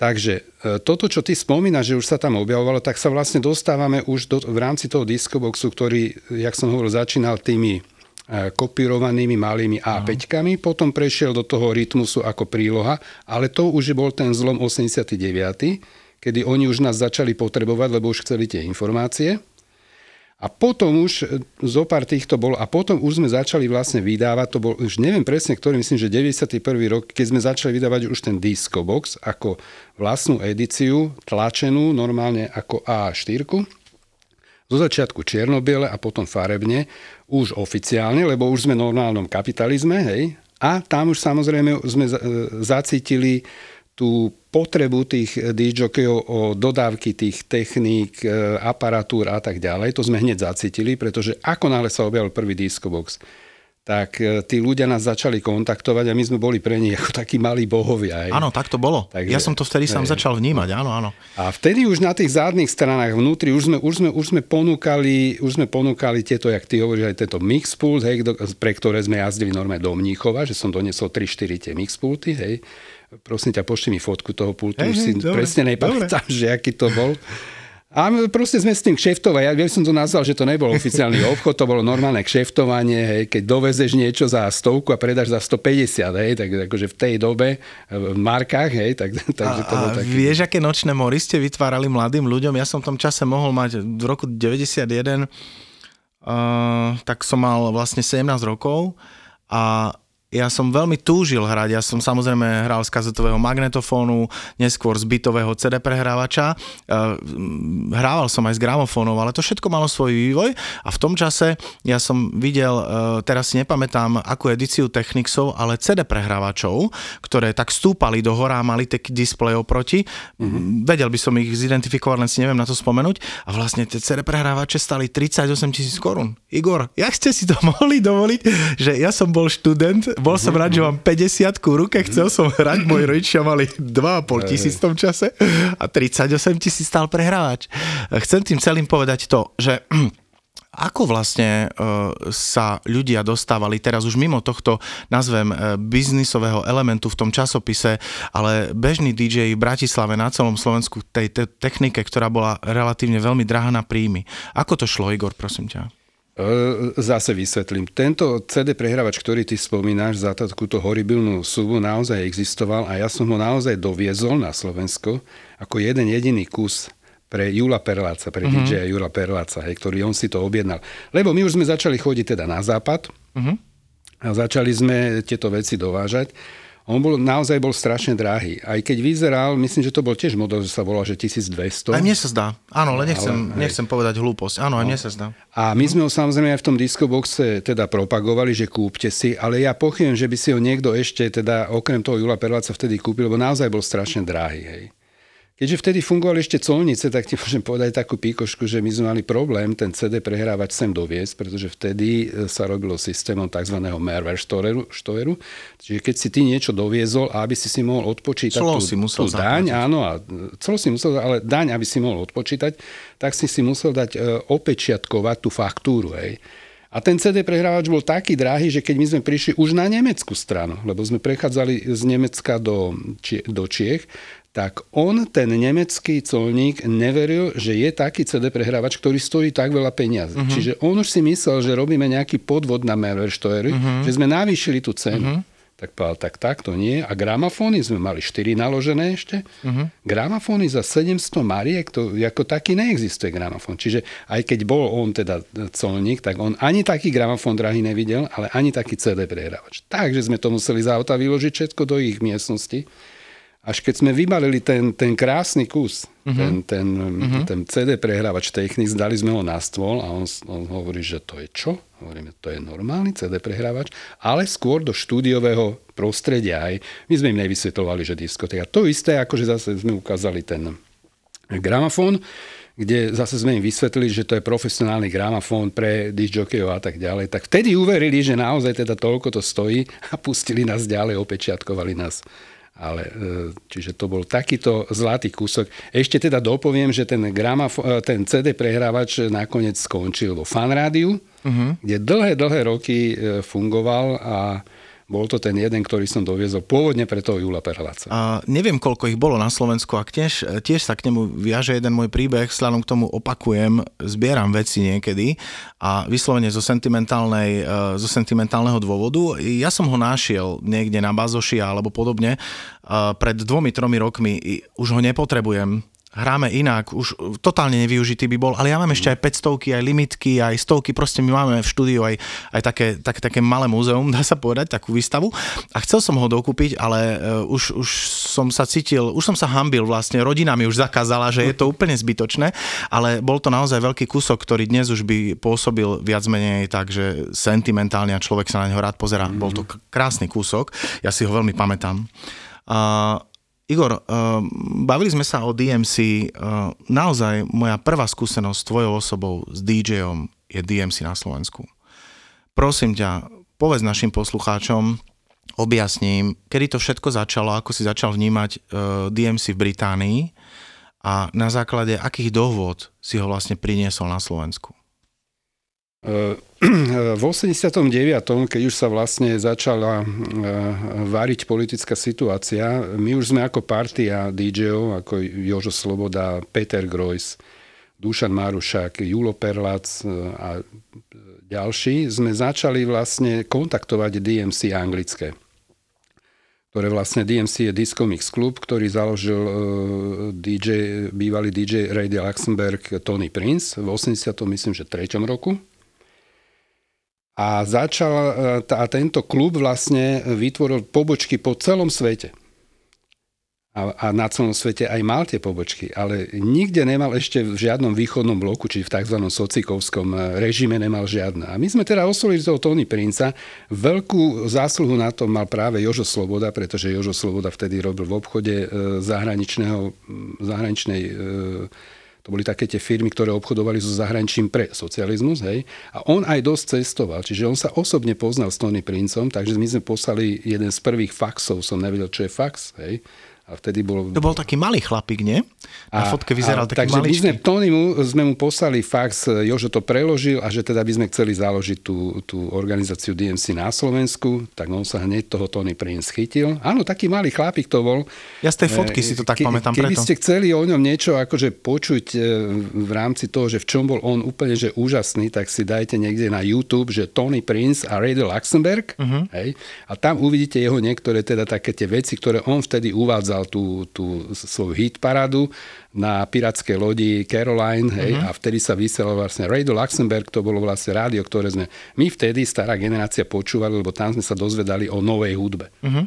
Takže e, toto, čo ty spomínaš, že už sa tam objavovalo, tak sa vlastne dostávame už do, v rámci toho diskoboxu, ktorý, jak som hovoril, začínal tými e, kopírovanými malými A5-kami, potom prešiel do toho rytmusu ako príloha, ale to už bol ten zlom 89 kedy oni už nás začali potrebovať, lebo už chceli tie informácie. A potom už e, zo pár týchto bolo, a potom už sme začali vlastne vydávať, to bol, už neviem presne, ktorý, myslím, že 91. rok, keď sme začali vydávať už ten disco box ako vlastnú edíciu, tlačenú normálne ako A4. Zo začiatku čiernobiele a potom farebne, už oficiálne, lebo už sme v normálnom kapitalizme, hej, a tam už samozrejme sme e, zacítili tú potrebu tých DJokejov o dodávky tých techník, e, aparatúr a tak ďalej, to sme hneď zacítili, pretože ako náhle sa objavil prvý diskobox, tak e, tí ľudia nás začali kontaktovať a my sme boli pre nich ako takí malí bohovia. Aj. Áno, tak to bolo. Takže, ja som to vtedy sám začal vnímať, áno, áno. A vtedy už na tých zadných stranách vnútri už sme, už sme, už sme, ponúkali, už sme ponúkali tieto, jak ty hovoríš, aj tento mixpult, hej, pre ktoré sme jazdili normálne do Mníchova, že som donesol 3-4 tie mixpulty, hej prosím ťa, pošli mi fotku toho pultu, Hej, už si dobre, presne nepamätám, že aký to bol. A proste sme s tým kšeftovali. Ja by som to nazval, že to nebol oficiálny obchod, to bolo normálne kšeftovanie, hej, keď dovezeš niečo za stovku a predáš za 150, hej, tak akože v tej dobe v markách, hej, tak, takže to a, bol a taký... vieš, aké nočné mory ste vytvárali mladým ľuďom? Ja som v tom čase mohol mať v roku 91, uh, tak som mal vlastne 17 rokov a ja som veľmi túžil hrať. Ja som samozrejme hral z kazetového magnetofónu, neskôr z bytového CD prehrávača. Hrával som aj z gramofónov, ale to všetko malo svoj vývoj a v tom čase ja som videl, teraz si nepamätám akú edíciu Technicsov, ale CD prehrávačov, ktoré tak stúpali do hora a mali taký displej oproti. Mm-hmm. Vedel by som ich zidentifikovať, len si neviem na to spomenúť. A vlastne tie CD prehrávače stali 38 tisíc korún. Igor, jak ste si to mohli dovoliť, že ja som bol študent, bol som rád, že mám 50 v ruke, chcel som hrať, moji rodičia mali 2,5 tisíc v tom čase a 38 tisíc stál prehrávač. Chcem tým celým povedať to, že ako vlastne uh, sa ľudia dostávali teraz už mimo tohto, nazvem, uh, biznisového elementu v tom časopise, ale bežný DJ v Bratislave na celom Slovensku tej te- technike, ktorá bola relatívne veľmi drahá na príjmy. Ako to šlo, Igor, prosím ťa? Zase vysvetlím. Tento CD prehrávač, ktorý ty spomínaš za takúto horibilnú sumu, naozaj existoval a ja som ho naozaj doviezol na Slovensko ako jeden jediný kus pre Jula Perláca, pre mm-hmm. DJ Jula Perláca, hej, ktorý on si to objednal. Lebo my už sme začali chodiť teda na západ mm-hmm. a začali sme tieto veci dovážať. On bol, naozaj bol strašne drahý. Aj keď vyzeral, myslím, že to bol tiež model, že sa volal, že 1200. Aj mne sa zdá. Áno, ale nechcem, ale, nechcem povedať hlúposť. Áno, aj no. mne sa zdá. A my sme ho samozrejme aj v tom diskoboxe teda propagovali, že kúpte si, ale ja pochybujem, že by si ho niekto ešte teda okrem toho Jula Perláca vtedy kúpil, lebo naozaj bol strašne drahý. Hej. Keďže vtedy fungovali ešte colnice, tak ti môžem povedať takú píkošku, že my sme mali problém ten CD prehrávať sem doviesť, pretože vtedy e, sa robilo systémom tzv. Merver štoveru. Čiže keď si ty niečo doviezol aby si si mohol odpočítať clo tú, si musel tú daň, áno, a clo si musel, ale daň, aby si mohol odpočítať, tak si si musel dať e, opečiatkovať tú faktúru. Hej. A ten CD prehrávač bol taký drahý, že keď my sme prišli už na nemeckú stranu, lebo sme prechádzali z Nemecka do, do Čiech, tak on, ten nemecký colník, neveril, že je taký CD prehrávač, ktorý stojí tak veľa peniazy. Uh-huh. Čiže on už si myslel, že robíme nejaký podvod na Mehrwersteuer, uh-huh. že sme navýšili tú cenu. Uh-huh. Tak povedal, tak tak to nie. A gramafóny sme mali 4 naložené ešte. Uh-huh. Gramafóny za 700 mariek, to ako taký neexistuje gramafón. Čiže aj keď bol on teda colník, tak on ani taký gramafón drahý nevidel, ale ani taký CD prehrávač. Takže sme to museli za auta vyložiť všetko do ich miestnosti až keď sme vybalili ten, ten krásny kus, uh-huh. ten, ten, uh-huh. ten CD prehrávač Technics, dali sme ho na stôl a on, on hovorí, že to je čo? Hovoríme, to je normálny CD prehrávač, ale skôr do štúdiového prostredia. Aj my sme im nevysvetlovali, že diskotéka. To isté, ako že zase sme ukázali ten gramofón, kde zase sme im vysvetlili, že to je profesionálny gramofón pre disjokejov a tak ďalej. Tak vtedy uverili, že naozaj teda toľko to stojí a pustili nás ďalej, opečiatkovali nás ale, e, čiže to bol takýto zlatý kúsok. Ešte teda dopoviem, že ten, gramafo- e, ten CD prehrávač nakoniec skončil vo fanrádiu, uh-huh. kde dlhé, dlhé roky e, fungoval a bol to ten jeden, ktorý som doviezol pôvodne pre toho Jula Perhlaca. A neviem, koľko ich bolo na Slovensku a tiež, tiež sa k nemu viaže jeden môj príbeh, slánom k tomu opakujem, zbieram veci niekedy a vyslovene zo, sentimentálnej, e, zo sentimentálneho dôvodu. Ja som ho našiel niekde na Bazoši alebo podobne pred dvomi, tromi rokmi. Už ho nepotrebujem hráme inak, už totálne nevyužitý by bol, ale ja mám ešte aj 500 aj limitky, aj stovky, proste my máme v štúdiu aj, aj také, tak, také malé múzeum, dá sa povedať, takú výstavu a chcel som ho dokúpiť, ale uh, už, už som sa cítil, už som sa hambil vlastne, rodina mi už zakázala, že je to úplne zbytočné, ale bol to naozaj veľký kúsok, ktorý dnes už by pôsobil viac menej tak, že sentimentálne a človek sa na neho rád pozera. Mm-hmm. Bol to krásny kúsok, ja si ho veľmi pamätám. Uh, Igor, uh, bavili sme sa o DMC. Uh, eh, naozaj moja prvá skúsenosť s tvojou osobou, s DJom, je DMC na Slovensku. Prosím ťa, povedz našim poslucháčom, objasním, kedy to všetko začalo, ako si začal vnímať uh, eh, DMC v Británii a na základe akých dohôd si ho vlastne priniesol na Slovensku. v 89., keď už sa vlastne začala variť politická situácia, my už sme ako partia DJ-ov, ako Jožo Sloboda, Peter Grojs, Dušan Marušák, Julo Perlac a ďalší, sme začali vlastne kontaktovať DMC anglické ktoré vlastne DMC je Disco Mix Club, ktorý založil uh, DJ, bývalý DJ Radio Luxemburg Tony Prince v 80. myslím, že 3. roku. A začal, e, a tento klub vlastne vytvoril pobočky po celom svete a, a na celom svete aj mal tie pobočky, ale nikde nemal ešte v žiadnom východnom bloku, či v tzv. socikovskom eh, režime nemal žiadne. A my sme teda oslovili toho Tony Princa. Veľkú zásluhu na to mal práve Jožo Sloboda, pretože Jožo Sloboda vtedy robil v obchode eh, zahraničného, zahraničnej to boli také tie firmy, ktoré obchodovali so zahraničím pre socializmus, hej. A on aj dosť cestoval, čiže on sa osobne poznal s Tony Princom, takže my sme poslali jeden z prvých faxov, som nevedel, čo je fax, hej a vtedy bol... To bol taký malý chlapík, nie? Na a, fotke vyzeral a, taký takže maličký. Takže my sme Tonymu sme mu poslali fax, Jožo to preložil a že teda by sme chceli založiť tú, tú organizáciu DMC na Slovensku, tak on sa hneď toho Tony Prince chytil. Áno, taký malý chlapík to bol. Ja z tej fotky e, si to tak ke, pamätám keby preto. ste chceli o ňom niečo akože počuť e, v rámci toho, že v čom bol on úplne že úžasný, tak si dajte niekde na YouTube, že Tony Prince a Radio Luxemburg. Uh-huh. Hej, a tam uvidíte jeho niektoré teda také tie veci, ktoré on vtedy uvádzal vyhral tú, tú svoju hit paradu na pirátskej lodi Caroline, hej, uh-huh. a vtedy sa vysielal vlastne Radio Luxemburg, to bolo vlastne rádio, ktoré sme my vtedy, stará generácia, počúvali, lebo tam sme sa dozvedali o novej hudbe. Uh-huh.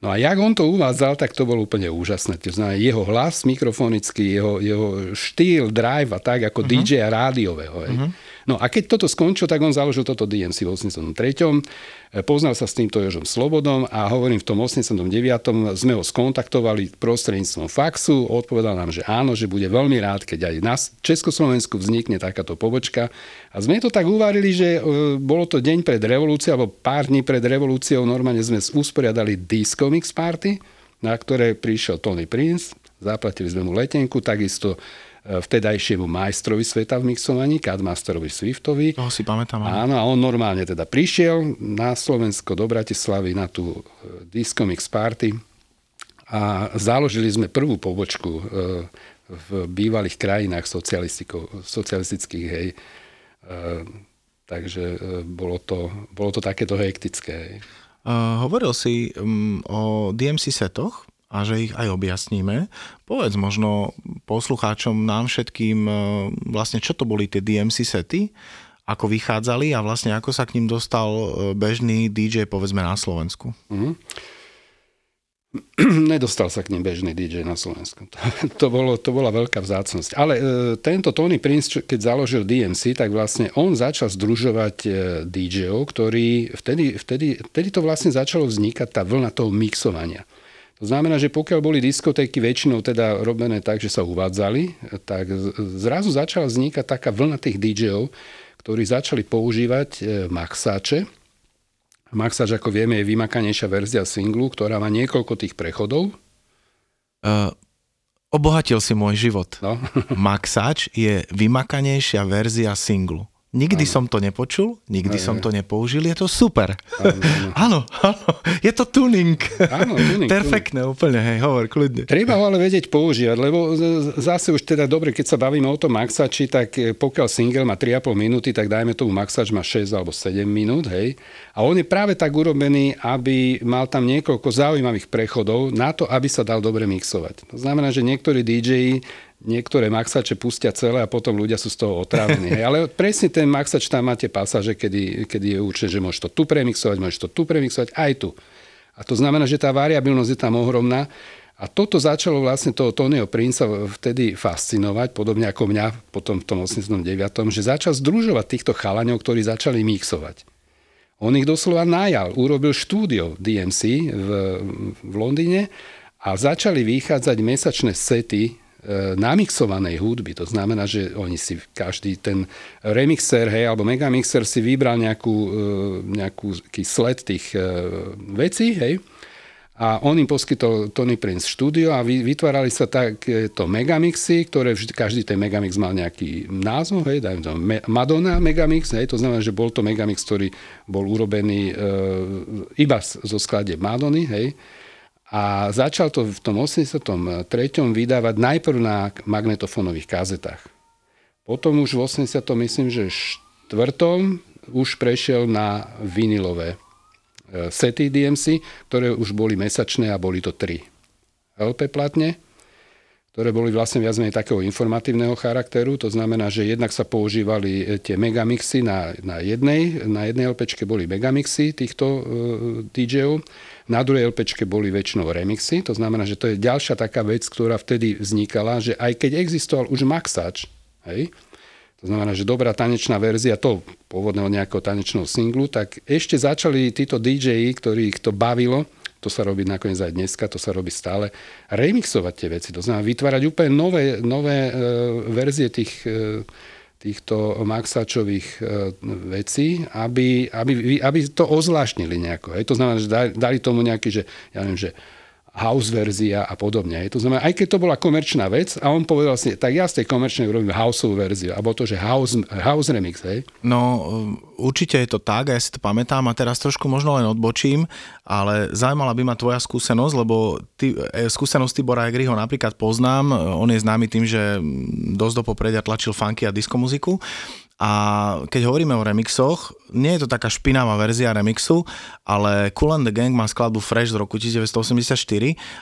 No a jak on to uvádzal, tak to bolo úplne úžasné. To znamená, jeho hlas mikrofonický, jeho, jeho štýl, drive a tak ako uh-huh. DJ a rádiového. Hej. Uh-huh. No a keď toto skončil, tak on založil toto DMC v 83. Poznal sa s týmto Jožom Slobodom a hovorím, v tom 89. sme ho skontaktovali prostredníctvom faxu, odpovedal nám, že áno, že bude veľmi rád, keď aj na Československu vznikne takáto pobočka. A sme to tak uvarili, že e, bolo to deň pred revolúciou, alebo pár dní pred revolúciou, normálne sme usporiadali Disco Mix Party, na ktoré prišiel Tony Prince, zaplatili sme mu letenku, takisto vtedajšiemu majstrovi sveta v mixovaní, Cadmasterovi Swiftovi. Toho si pamätám. Áno, a on normálne teda prišiel na Slovensko do Bratislavy na tú e, Disco Mix Party a založili sme prvú pobočku e, v bývalých krajinách socialistických, hej. E, takže bolo to, bolo to takéto hektické. Hej. Uh, hovoril si um, o DMC setoch a že ich aj objasníme. Povedz možno poslucháčom, nám všetkým, e, vlastne čo to boli tie DMC sety, ako vychádzali a vlastne ako sa k ním dostal e, bežný DJ povedzme na Slovensku. Mm-hmm. Nedostal sa k ním bežný DJ na Slovensku. To, to, bolo, to bola veľká vzácnosť. Ale e, tento Tony Prince, keď založil DMC, tak vlastne on začal združovať e, DJ-ov, ktorí vtedy, vtedy, vtedy to vlastne začalo vznikať tá vlna toho mixovania. To znamená, že pokiaľ boli diskotéky väčšinou teda robené tak, že sa uvádzali, tak zrazu začala vznikať taká vlna tých DJov, ktorí začali používať e, maxáče. Maxáč, ako vieme, je vymakanejšia verzia singlu, ktorá má niekoľko tých prechodov. Uh, obohatil si môj život. No. Maxáč je vymakanejšia verzia singlu. Nikdy ano. som to nepočul, nikdy aj, som to nepoužil, je to super. Áno, áno, je to tuning. Áno, tuning. Perfektné tuning. úplne, hej, hovor, kľudne. Treba ho ale vedieť používať, lebo zase už teda dobre, keď sa bavíme o tom maxači, tak e, pokiaľ single má 3,5 minúty, tak dajme tomu maxač má 6 alebo 7 minút, hej. A on je práve tak urobený, aby mal tam niekoľko zaujímavých prechodov na to, aby sa dal dobre mixovať. To znamená, že niektorí DJ niektoré maxače pustia celé a potom ľudia sú z toho otrávení. Ale presne ten maxač tam máte pasáže, kedy, kedy je určené, že môžeš to tu premixovať, môžeš to tu premixovať, aj tu. A to znamená, že tá variabilnosť je tam ohromná. A toto začalo vlastne toho Tonyho Princa vtedy fascinovať, podobne ako mňa potom v tom 89., že začal združovať týchto chalaňov, ktorí začali mixovať. On ich doslova najal, urobil štúdio DMC v, v Londýne a začali vychádzať mesačné sety namixovanej hudby. To znamená, že oni si každý ten remixer, hej, alebo megamixer si vybral nejakú, e, nejakú sled tých e, vecí, hej, a on im poskytol Tony Prince štúdio a vytvárali sa takéto megamixy, ktoré vždy, každý ten megamix mal nejaký názov, hej, dajme to Madonna megamix, hej, to znamená, že bol to megamix, ktorý bol urobený e, iba zo sklade Madony, hej, a začal to v tom 83. vydávať najprv na magnetofónových kazetách. Potom už v 80. myslím, že štvrtom už prešiel na vinilové E, sety DMC, ktoré už boli mesačné a boli to tri LP platne, ktoré boli vlastne viac menej takého informatívneho charakteru. To znamená, že jednak sa používali e, tie megamixy na, na jednej, na jednej LPčke boli megamixy týchto uh, DJov, na druhej LPčke boli väčšinou remixy. To znamená, že to je ďalšia taká vec, ktorá vtedy vznikala, že aj keď existoval už maxač, hej, to znamená, že dobrá tanečná verzia toho pôvodného nejakého tanečného singlu, tak ešte začali títo DJ, ktorých to bavilo, to sa robí nakoniec aj dneska, to sa robí stále, remixovať tie veci. To znamená vytvárať úplne nové, nové e, verzie tých, e, týchto maxačových e, vecí, aby, aby, aby to ozvláštnili nejako. Hej. To znamená, že dali, tomu nejaký, že ja neviem, že house verzia a podobne. To znamená, aj keď to bola komerčná vec, a on povedal si, tak ja z tej komerčnej urobím houseovú verziu, alebo to, že house, house remix, hej? No, určite je to tak, ja si to pamätám a teraz trošku možno len odbočím, ale zaujímala by ma tvoja skúsenosť, lebo ty, e, skúsenosť Tibora Egriho napríklad poznám, on je známy tým, že dosť do popredia tlačil funky a disko muziku a keď hovoríme o remixoch, nie je to taká špinavá verzia remixu, ale Cool and the Gang má skladbu Fresh z roku 1984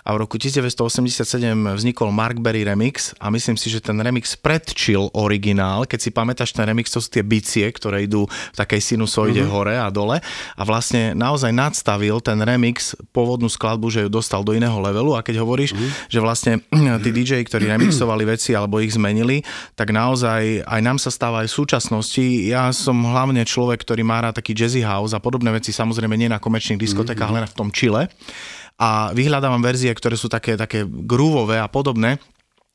a v roku 1987 vznikol Mark Berry remix a myslím si, že ten remix predčil originál. Keď si pamätáš ten remix, to sú tie bicie, ktoré idú v takej sinusoide mm-hmm. hore a dole a vlastne naozaj nadstavil ten remix pôvodnú skladbu, že ju dostal do iného levelu a keď hovoríš, mm-hmm. že vlastne tí DJ, ktorí remixovali veci alebo ich zmenili, tak naozaj aj nám sa stáva aj súčasť súčasnosti ja som hlavne človek, ktorý má rád taký jazzy house a podobné veci, samozrejme nie na komerčných diskotékach, mm-hmm. len v tom Chile. A vyhľadávam verzie, ktoré sú také, také grúvové a podobné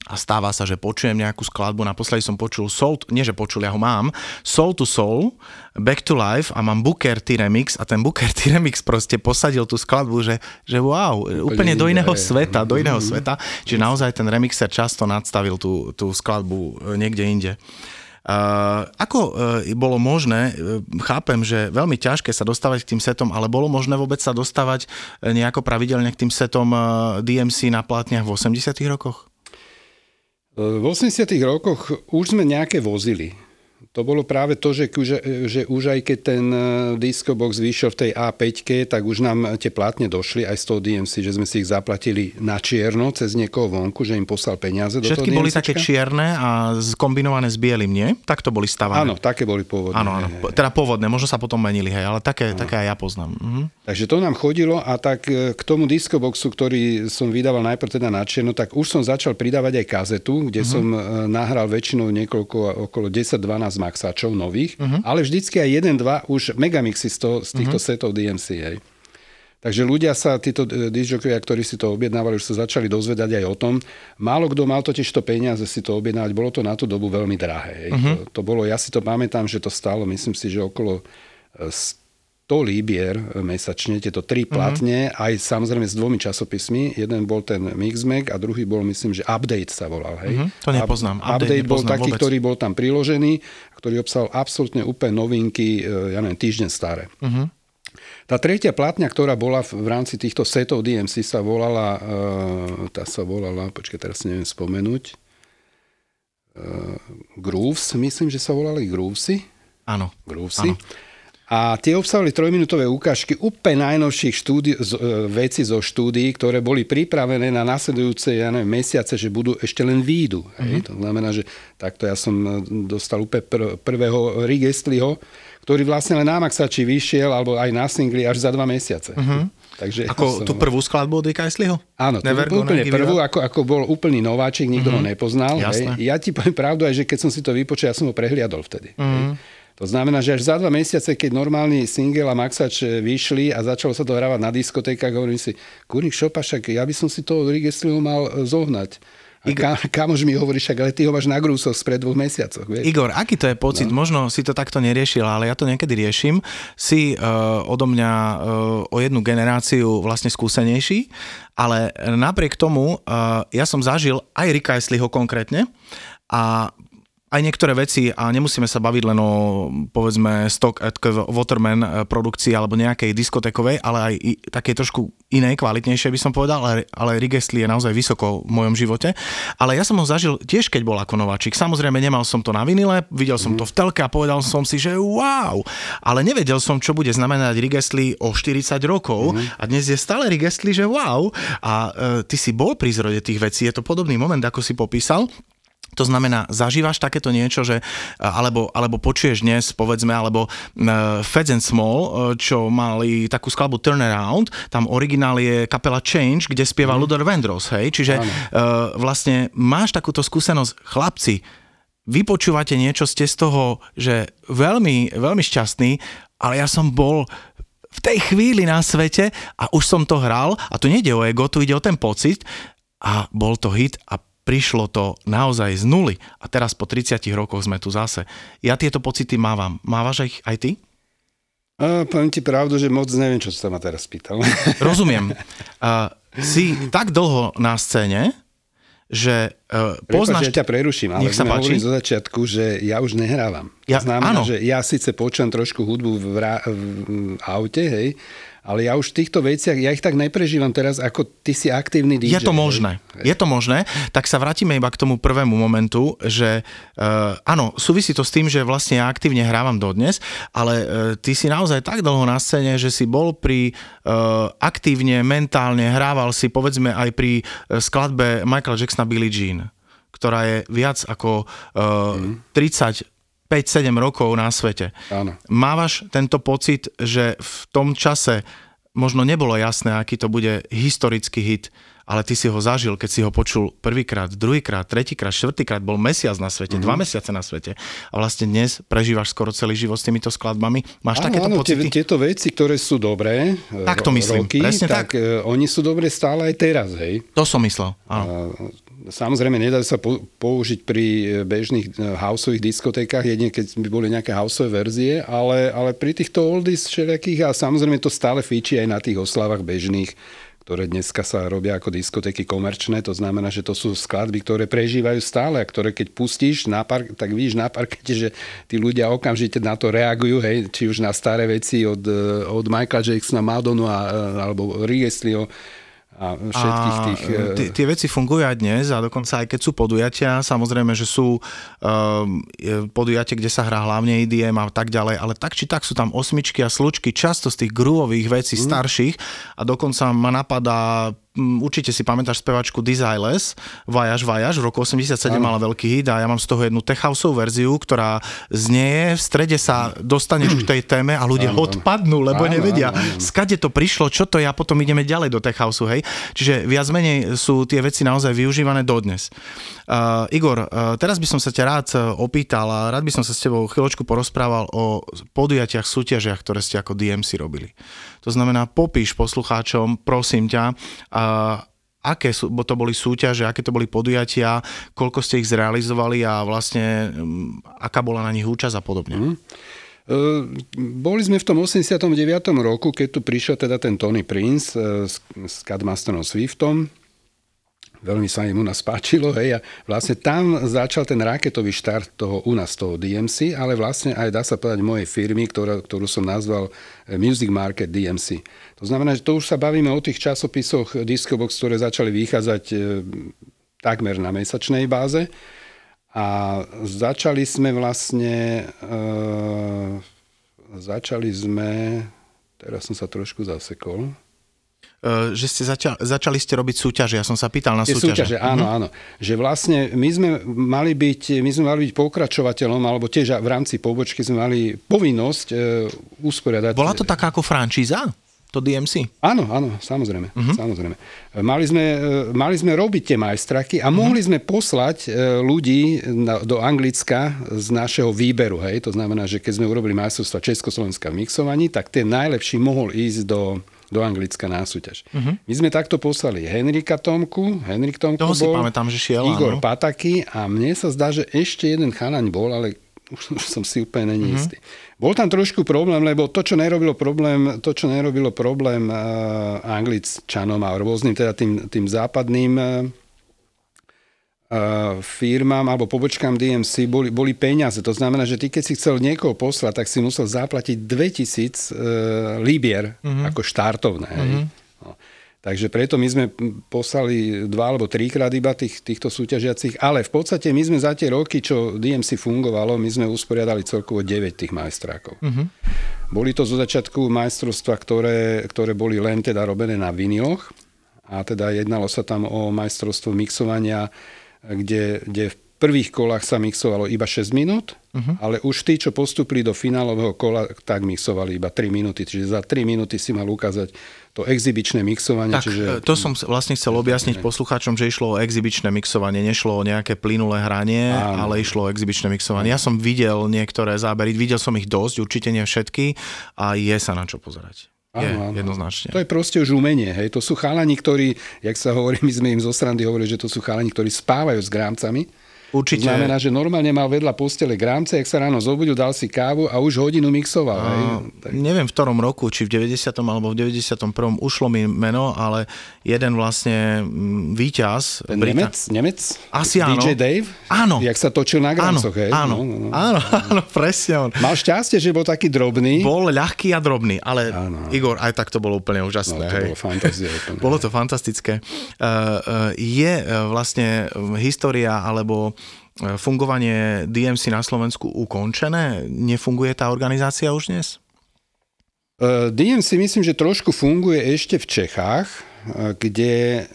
a stáva sa, že počujem nejakú skladbu, naposledy som počul Soul, nie že počul, ja ho mám, Soul to Soul, Back to Life a mám Booker T remix a ten Booker T remix proste posadil tú skladbu, že, že wow, úplne, úplne do iného je. sveta, do iného mm-hmm. sveta, čiže naozaj ten remixer často nadstavil tú, tú skladbu e, niekde inde. Uh, ako uh, bolo možné, uh, chápem, že veľmi ťažké sa dostávať k tým setom, ale bolo možné vôbec sa dostávať nejako pravidelne k tým setom DMC na plátniach v 80 rokoch? V 80 rokoch už sme nejaké vozili to bolo práve to, že, už, že už aj keď ten e, disco box vyšiel v tej A5, tak už nám tie plátne došli aj z toho DMC, že sme si ich zaplatili na čierno cez niekoho vonku, že im poslal peniaze do Všetky toho boli také čierne a kombinované s bielým, nie? Tak to boli stavané. Áno, také boli pôvodné. Áno, áno. Teda pôvodné, možno sa potom menili, hej, ale také, také aj ja poznám. Mhm. Takže to nám chodilo a tak e, k tomu boxu, ktorý som vydával najprv teda na čierno, tak už som začal pridávať aj kazetu, kde mhm. som e, nahral väčšinou niekoľko, okolo 10-12 maxačov nových, uh-huh. ale vždycky aj jeden, dva už megamixy z, toho, z týchto uh-huh. setov DMC. Hej. Takže ľudia sa, títo e, disjokovia, ktorí si to objednávali, už sa začali dozvedať aj o tom. Málo kto mal totiž to peniaze si to objednávať, bolo to na tú dobu veľmi drahé. Uh-huh. To, to bolo, ja si to pamätám, že to stálo, myslím si, že okolo 100 e, 100 líbier mesačne, tieto tri mhm. platne, mm-hmm. aj samozrejme s dvomi časopismi. Jeden bol ten Mixmag a druhý bol, myslím, že Update sa volal. Hej? Mm-hmm. To nepoznám. Update, Update bol taký, vôbec. ktorý bol tam priložený, ktorý obsahol absolútne úplne novinky, e, ja neviem, týždeň staré. Mm-hmm. Tá tretia platňa, ktorá bola v, rámci týchto setov DMC sa volala, uh, tá sa volala, počkaj, teraz si neviem spomenúť, Grooves, myslím, že sa volali Groovesy. Áno. Groovesy. Áno. A tie obsahovali trojminútové ukážky úplne najnovších štúdi- z, e, veci zo štúdií, ktoré boli pripravené na nasledujúce ja neviem, mesiace, že budú ešte len výjdu. Mm-hmm. To znamená, že takto ja som e, dostal úplne pr- prvého Rick ktorý vlastne len na Maxači vyšiel, alebo aj na singli až za dva mesiace. Mm-hmm. Takže ako som... tú prvú skladbu od Ricka Astleyho? Áno, Never úplne prvú, ako, ako bol úplný nováčik, nikto mm-hmm. ho nepoznal. Hej. Ja ti poviem pravdu aj, že keď som si to vypočul, ja som ho prehliadol vtedy. Mm-hmm. Hej. To znamená, že až za dva mesiace, keď normálny single a maxač e, vyšli a začalo sa to hrávať na diskotékach, hovorím si, kurník šopašak, ja by som si toho Rigesliho mal e, zohnať. A Igor... kamož mi hovorí, však ale ty ho máš na grúsoch spred dvoch mesiacoch. Vieš? Igor, aký to je pocit? No. Možno si to takto neriešil, ale ja to niekedy riešim. Si uh, odo mňa uh, o jednu generáciu vlastne skúsenejší, ale napriek tomu uh, ja som zažil aj Rika Esliho konkrétne a aj niektoré veci a nemusíme sa baviť len o povedzme Stock at Waterman eh, produkcii alebo nejakej diskotekovej, ale aj také trošku inej, kvalitnejšie by som povedal, ale, ale Rigestli je naozaj vysoko v mojom živote. Ale ja som ho zažil tiež, keď bol ako nováčik. Samozrejme, nemal som to na vinile, videl som mm. to v telke a povedal som si, že wow, ale nevedel som, čo bude znamenať Rigestli o 40 rokov mm. a dnes je stále Rigestli, že wow. A e, ty si bol pri zrode tých vecí, je to podobný moment, ako si popísal. To znamená, zažívaš takéto niečo, že, alebo, alebo počuješ dnes, povedzme, alebo uh, Feds and Small, uh, čo mali takú skladbu Turnaround, tam originál je kapela Change, kde spieva mm. Ludor Vendros, hej, čiže uh, vlastne máš takúto skúsenosť, chlapci, vypočúvate niečo, ste z toho, že veľmi, veľmi šťastný, ale ja som bol v tej chvíli na svete a už som to hral. A tu nejde o ego, tu ide o ten pocit. A bol to hit a prišlo to naozaj z nuly a teraz po 30 rokoch sme tu zase. Ja tieto pocity mávam. Mávaš ich aj ty? A, poviem ti pravdu, že moc neviem, čo sa ma teraz pýtal. Rozumiem. A, si tak dlho na scéne, že uh, poznáš... Prepač, ja ťa preruším, ale Nech sa páči. zo začiatku, že ja už nehrávam. Ja, znamená, áno. že ja síce počujem trošku hudbu v, v, v aute, hej, ale ja už v týchto veciach, ja ich tak neprežívam teraz, ako ty si aktívny DJ. Je to možné, je to možné. Tak sa vrátime iba k tomu prvému momentu, že uh, áno, súvisí to s tým, že vlastne ja aktívne hrávam dodnes, ale uh, ty si naozaj tak dlho na scéne, že si bol pri uh, aktívne, mentálne, hrával si povedzme aj pri uh, skladbe Michaela Jacksona Billie Jean ktorá je viac ako uh, mm. 30 5-7 rokov na svete. Áno. Mávaš tento pocit, že v tom čase možno nebolo jasné, aký to bude historický hit, ale ty si ho zažil, keď si ho počul prvýkrát, druhýkrát, tretíkrát, štvrtýkrát, bol mesiac na svete, mm-hmm. dva mesiace na svete a vlastne dnes prežívaš skoro celý život s týmito skladbami. Máš áno, takéto áno, pocity? Tie, tieto veci, ktoré sú dobré, tak to myslím, roky, presne tak. tak. E, oni sú dobré stále aj teraz, hej. To som myslel, áno. Samozrejme, nedá sa použiť pri e, bežných e, houseových diskotékach, jedine keď by boli nejaké houseové verzie, ale, ale pri týchto oldies všelijakých a samozrejme to stále fíči aj na tých oslavách bežných, ktoré dneska sa robia ako diskotéky komerčné, to znamená, že to sú skladby, ktoré prežívajú stále a ktoré keď pustíš na park, tak vidíš na parkete, že tí ľudia okamžite na to reagujú, hej, či už na staré veci od, e, od Michaela Jacksona, Madonu a, alebo Rigeslio, a všetkých tých... A e, tie veci fungujú aj dnes a dokonca aj keď sú podujatia, samozrejme, že sú um, podujatia, kde sa hrá hlavne IDM a tak ďalej, ale tak či tak sú tam osmičky a slučky, často z tých grúvových vecí mm. starších a dokonca ma napadá určite si pamätáš spevačku Desireless, Vajaž Vajaž, v roku 87 ano. mala veľký hit a ja mám z toho jednu tech houseovú verziu, ktorá znie, v strede sa dostaneš k tej téme a ľudia ano, odpadnú, lebo ano, nevedia, ano, ano. skade to prišlo, čo to ja potom ideme ďalej do tech houseu, hej. Čiže viac menej sú tie veci naozaj využívané dodnes. Uh, Igor, uh, teraz by som sa ťa rád uh, opýtal a rád by som sa s tebou chvíľočku porozprával o podujatiach, súťažiach, ktoré ste ako DMC robili. To znamená, popíš poslucháčom, prosím ťa, uh, aké sú, bo to boli súťaže, aké to boli podujatia, koľko ste ich zrealizovali a vlastne um, aká bola na nich účasť a podobne. Mm. Boli sme v tom 89. roku, keď tu prišiel teda ten Tony Prince uh, s, s Cadmasterom Swiftom, veľmi sa im u nás páčilo, hej, a vlastne tam začal ten raketový štart toho u nás, toho DMC, ale vlastne aj dá sa povedať mojej firmy, ktorá, ktorú som nazval eh, Music Market DMC. To znamená, že to už sa bavíme o tých časopisoch Discobox, ktoré začali vychádzať e, takmer na mesačnej báze. A začali sme vlastne, e, začali sme, teraz som sa trošku zasekol, že ste začali, začali ste robiť súťaže. Ja som sa pýtal na súťaže. súťaže. Áno, mm-hmm. áno. Že vlastne my sme mali byť, my sme mali byť pokračovateľom, alebo tiež v rámci pobočky sme mali povinnosť uh, usporiadať. Bola to taká ako frančíza? to DMC? Áno, áno, samozrejme. Uh-huh. samozrejme. Mali, sme, eh, mali sme robiť tie majstraky a uh-huh. mohli sme poslať ľudí na, do Anglicka z našeho výberu. Hej? To znamená, že keď sme urobili majstrovstva Československa v mixovaní, tak ten najlepší mohol ísť do, do Anglicka na súťaž. Uh-huh. My sme takto poslali Henrika Tomku, Henrik Tomku Toho si bol, pamätám, že šiel, Igor áno. Pataky a mne sa zdá, že ešte jeden chalaň bol, ale už, už som si úplne není Mhm. istý. Bol tam trošku problém, lebo to, čo nerobilo problém, to, čo nerobilo problém uh, Angličanom a rôznym teda tým, tým západným uh, firmám alebo pobočkám DMC boli, boli peniaze. To znamená, že ty keď si chcel niekoho poslať, tak si musel zaplatiť 2000 uh, libier uh-huh. ako štartovné. Uh-huh. No. Takže preto my sme poslali dva alebo trikrát iba tých, týchto súťažiacich, ale v podstate my sme za tie roky, čo DMC fungovalo, my sme usporiadali celkovo 9 tých majstrákov. Uh-huh. Boli to zo začiatku majstrovstva, ktoré, ktoré boli len teda robené na viniloch a teda jednalo sa tam o majstrovstvo mixovania, kde, kde v prvých kolách sa mixovalo iba 6 minút, uh-huh. ale už tí, čo postupili do finálového kola, tak mixovali iba 3 minúty. Čiže za 3 minúty si mal ukázať to exibičné mixovanie. Tak, čiže... to som vlastne chcel objasniť poslucháčom, že išlo o exibičné mixovanie, nešlo o nejaké plynulé hranie, Áno. ale išlo o exibičné mixovanie. Ja som videl niektoré zábery, videl som ich dosť, určite nie všetky a je sa na čo pozerať. Je, áno, áno. jednoznačne. To je proste už umenie. Hej. To sú chalani, ktorí, jak sa hovorí, my sme im zo srandy hovorili, že to sú chalani, ktorí spávajú s grámcami. Určite. Znamená, že normálne mal vedľa postele grámce, jak sa ráno zobudil, dal si kávu a už hodinu mixoval. A, hej. Tak... Neviem v ktorom roku, či v 90. alebo v 91. ušlo mi meno, ale jeden vlastne víťaz. Ten Brita... Nemec? Nemec? Asi áno. DJ Dave? Áno. Jak sa točil na grámcoch, hej? Áno, no, no, no. áno, áno, presne on. Mal šťastie, že bol taký drobný. Bol ľahký a drobný, ale áno. Igor, aj tak to bolo úplne úžasné. No, to hej. bolo. Úplne. bolo to fantastické. Uh, uh, je uh, vlastne história alebo fungovanie DMC na Slovensku ukončené? Nefunguje tá organizácia už dnes? DMC myslím, že trošku funguje ešte v Čechách, kde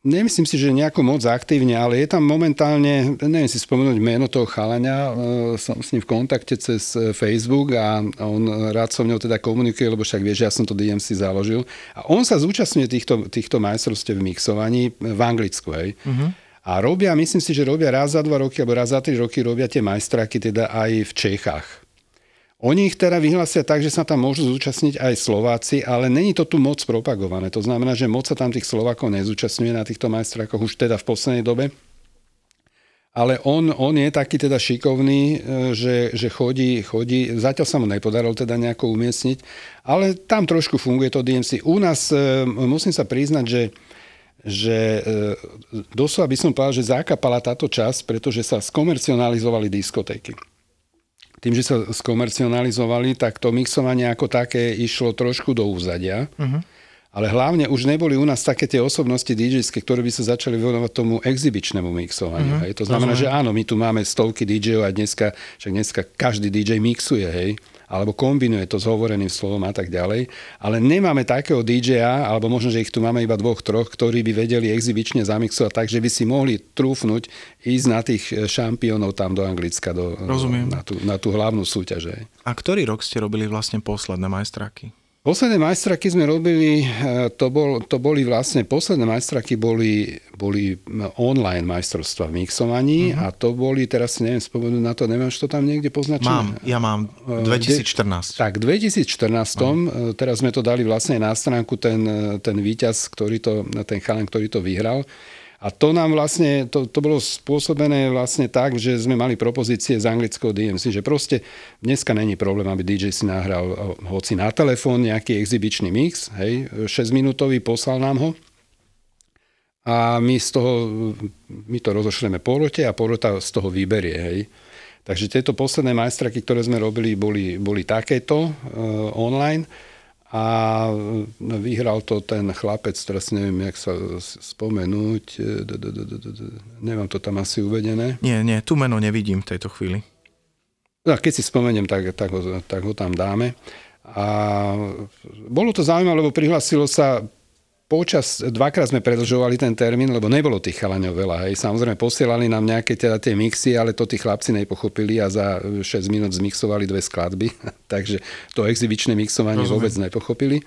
nemyslím si, že nejako moc aktívne, ale je tam momentálne, neviem si spomenúť meno toho chalania, som s ním v kontakte cez Facebook a on rád so mnou teda komunikuje, lebo však vie, že ja som to DMC založil. A on sa zúčastňuje týchto, týchto majstrovstiev v mixovaní v Anglicku, hej. Uh-huh. A robia, myslím si, že robia raz za dva roky alebo raz za tri roky robia tie majstraky teda aj v Čechách. Oni ich teda vyhlasia tak, že sa tam môžu zúčastniť aj Slováci, ale není to tu moc propagované. To znamená, že moc sa tam tých Slovákov nezúčastňuje na týchto majstrakoch už teda v poslednej dobe. Ale on, on je taký teda šikovný, že, že chodí, chodí, zatiaľ sa mu nepodarilo teda nejako umiestniť, ale tam trošku funguje to DMC. U nás musím sa priznať, že že e, doslova by som povedal, že zakapala táto časť, pretože sa skomercionalizovali diskotéky. Tým, že sa skomercionalizovali, tak to mixovanie ako také išlo trošku do úzadia. Uh-huh. Ale hlavne už neboli u nás také tie osobnosti DJské, ktoré by sa začali venovať tomu exibičnému mixovaniu. Uh-huh. Hej. To znamená, Rozumiem. že áno, my tu máme stovky DJov a dneska, však dneska každý DJ mixuje, hej alebo kombinuje to s hovoreným slovom a tak ďalej. Ale nemáme takého DJ-a, alebo možno, že ich tu máme iba dvoch, troch, ktorí by vedeli exibične zamixovať tak, že by si mohli trúfnuť ísť na tých šampiónov tam do Anglicka, do, Rozumiem. Na, tú, na tú hlavnú súťaž. A ktorý rok ste robili vlastne posledné majstraky? Posledné majstraky sme robili, to, bol, to boli vlastne, posledné majstraky boli, boli online majstrovstva v mixovaní uh-huh. a to boli, teraz si neviem spomenúť na to, nemáš to tam niekde poznačené? Mám, ja mám, 2014. Tak, v 2014, uh-huh. teraz sme to dali vlastne na stránku, ten, ten víťaz, ktorý to, ten chalan, ktorý to vyhral. A to nám vlastne, to, to bolo spôsobené vlastne tak, že sme mali propozície z anglického DMC, že proste dneska není problém, aby DJ si nahral hoci na telefón nejaký exibičný mix, hej, 6 minútový, poslal nám ho a my z toho, my to rozošleme porote a porota z toho vyberie, hej. Takže tieto posledné majstraky, ktoré sme robili, boli, boli takéto uh, online a vyhral to ten chlapec, teraz neviem, jak sa spomenúť, nemám to tam asi uvedené. Nie, nie, tu meno nevidím v tejto chvíli. No, keď si spomeniem, tak, tak, ho, tak ho tam dáme. A bolo to zaujímavé, lebo prihlasilo sa počas, dvakrát sme predlžovali ten termín, lebo nebolo tých chalaňov veľa. Hej. Samozrejme, posielali nám nejaké teda tie mixy, ale to tí chlapci nepochopili a za 6 minút zmixovali dve skladby. Takže to exibičné mixovanie Rozumiem. vôbec nepochopili.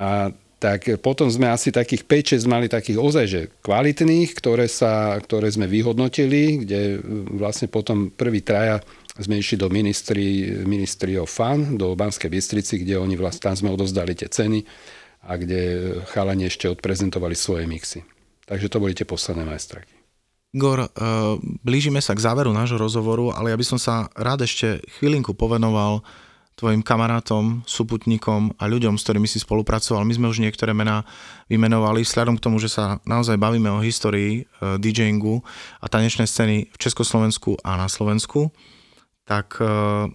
A tak potom sme asi takých 5-6 mali takých ozaj, že kvalitných, ktoré, sa, ktoré sme vyhodnotili, kde vlastne potom prvý traja sme išli do ministri, ministri of Fun, do Banskej Bystrici, kde oni vlastne, tam sme odozdali tie ceny a kde chalani ešte odprezentovali svoje mixy. Takže to boli tie posledné majstraky. Igor, uh, blížime sa k záveru nášho rozhovoru, ale ja by som sa rád ešte chvílinku povenoval tvojim kamarátom, súputníkom a ľuďom, s ktorými si spolupracoval. My sme už niektoré mená vymenovali, vzhľadom k tomu, že sa naozaj bavíme o histórii uh, DJingu a tanečnej scény v Československu a na Slovensku, tak uh,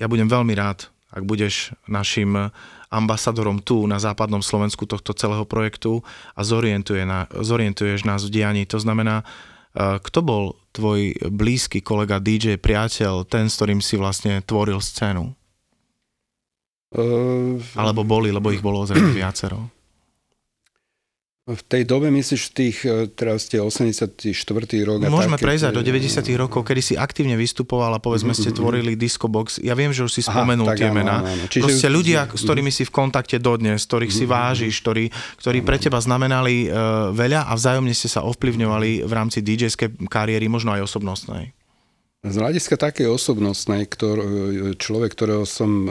ja budem veľmi rád, ak budeš našim ambasadorom tu na západnom Slovensku tohto celého projektu a zorientuje na, zorientuješ nás v dianí. To znamená, uh, kto bol tvoj blízky kolega DJ, priateľ, ten, s ktorým si vlastne tvoril scénu? Uh, Alebo boli, lebo ich bolo ozaj viacero. V tej dobe myslíš tých, e, teraz tie 84. rok? Môžeme také, prejsť do 90. rokov, kedy si aktívne vystupoval a povedzme ste tvorili Disco Box. Ja viem, že už si spomenul Aha, tie mená. Proste ľudia, s ktorými si v kontakte dodnes, ktorých si vážiš, ktorí, ktorí pre teba znamenali uh, veľa a vzájomne ste sa ovplyvňovali v rámci DJ-skej kariéry, možno aj osobnostnej. Z hľadiska takej osobnostnej, ktor, človek, ktorého som e,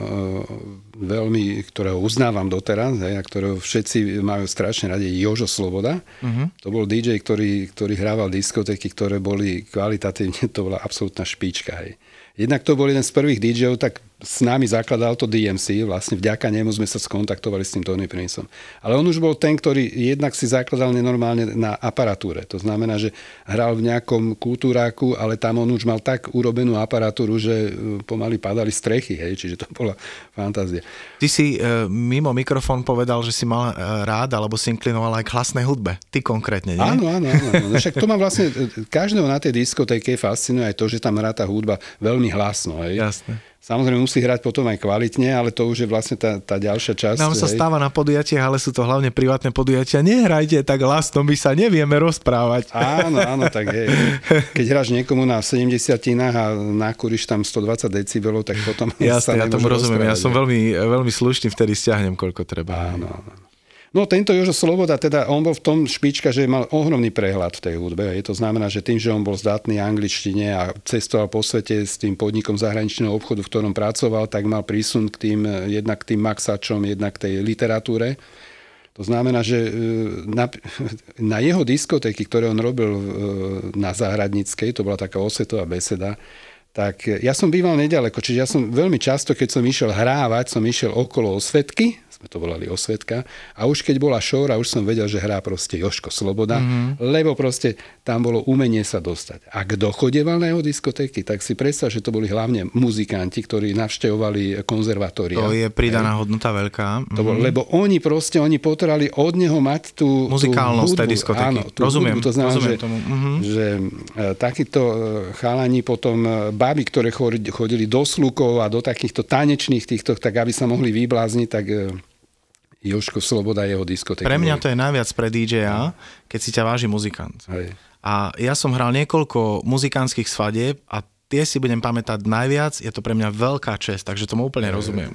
veľmi, ktorého uznávam doteraz, hej, a ktorého všetci majú strašne radi, Jožo Sloboda. Uh-huh. To bol DJ, ktorý, ktorý hrával diskotéky, ktoré boli kvalitatívne, to bola absolútna špička. Hej. Jednak to bol jeden z prvých DJov, tak s nami zakladal to DMC, vlastne vďaka nemu sme sa skontaktovali s tým Tony Princeom. Ale on už bol ten, ktorý jednak si zakladal nenormálne na aparatúre. To znamená, že hral v nejakom kultúráku, ale tam on už mal tak urobenú aparatúru, že e, pomaly padali strechy, hej, čiže to bola fantázia. Ty si e, mimo mikrofón povedal, že si mal e, rád, alebo si inklinoval aj k hlasnej hudbe. Ty konkrétne, nie? Áno, áno, áno. áno. Však to ma vlastne, e, každého na tej diskotéke fascinuje aj to, že tam hrá tá hudba veľmi hlasno. Hej. Jasne. Samozrejme musí hrať potom aj kvalitne, ale to už je vlastne tá, tá ďalšia časť. Nám sa stáva na podujatiach, ale sú to hlavne privátne podujatia. Nehrajte tak hlasno, my sa nevieme rozprávať. Áno, áno, tak je. Keď hráš niekomu na 70 a nakúriš tam 120 decibelov, tak potom Jasne, sa ja tomu rozumiem. Ja som veľmi, veľmi slušný, vtedy stiahnem, koľko treba. Áno, áno. No tento Jožo Sloboda, teda on bol v tom špička, že mal ohromný prehľad v tej hudbe. Je to znamená, že tým, že on bol zdatný angličtine a cestoval po svete s tým podnikom zahraničného obchodu, v ktorom pracoval, tak mal prísun k tým, jednak k tým maxačom, jednak k tej literatúre. To znamená, že e, na, na jeho diskotéky, ktoré on robil e, na Záhradnickej, to bola taká osvetová beseda, tak ja som býval nedaleko, čiže ja som veľmi často, keď som išiel hrávať, som išiel okolo osvetky, sme to volali osvetka. A už keď bola šóra, už som vedel, že hrá proste Joško Sloboda, mm-hmm. lebo proste tam bolo umenie sa dostať. A kto chodeval na jeho diskotéky, tak si predstav, že to boli hlavne muzikanti, ktorí navštevovali konzervatória. To je pridaná hodnota veľká. To bol, mhm. lebo oni proste, oni potrebovali od neho mať tú Muzikálnosť tú tej diskotéky. Áno, tú rozumiem, hudbu. To znamená, rozumiem že, tomu. Mm-hmm. že e, takíto e, chalani potom, e, baby, ktoré chodili do slukov a do takýchto tanečných týchto, tak aby sa mohli vyblázniť, tak Joško Sloboda jeho diskotéky. Pre mňa to je najviac pre DJ-a, keď si ťa váži muzikant. Hej. A ja som hral niekoľko muzikánskych svadieb a tie si budem pamätať najviac, je to pre mňa veľká čest, takže tomu úplne rozumiem.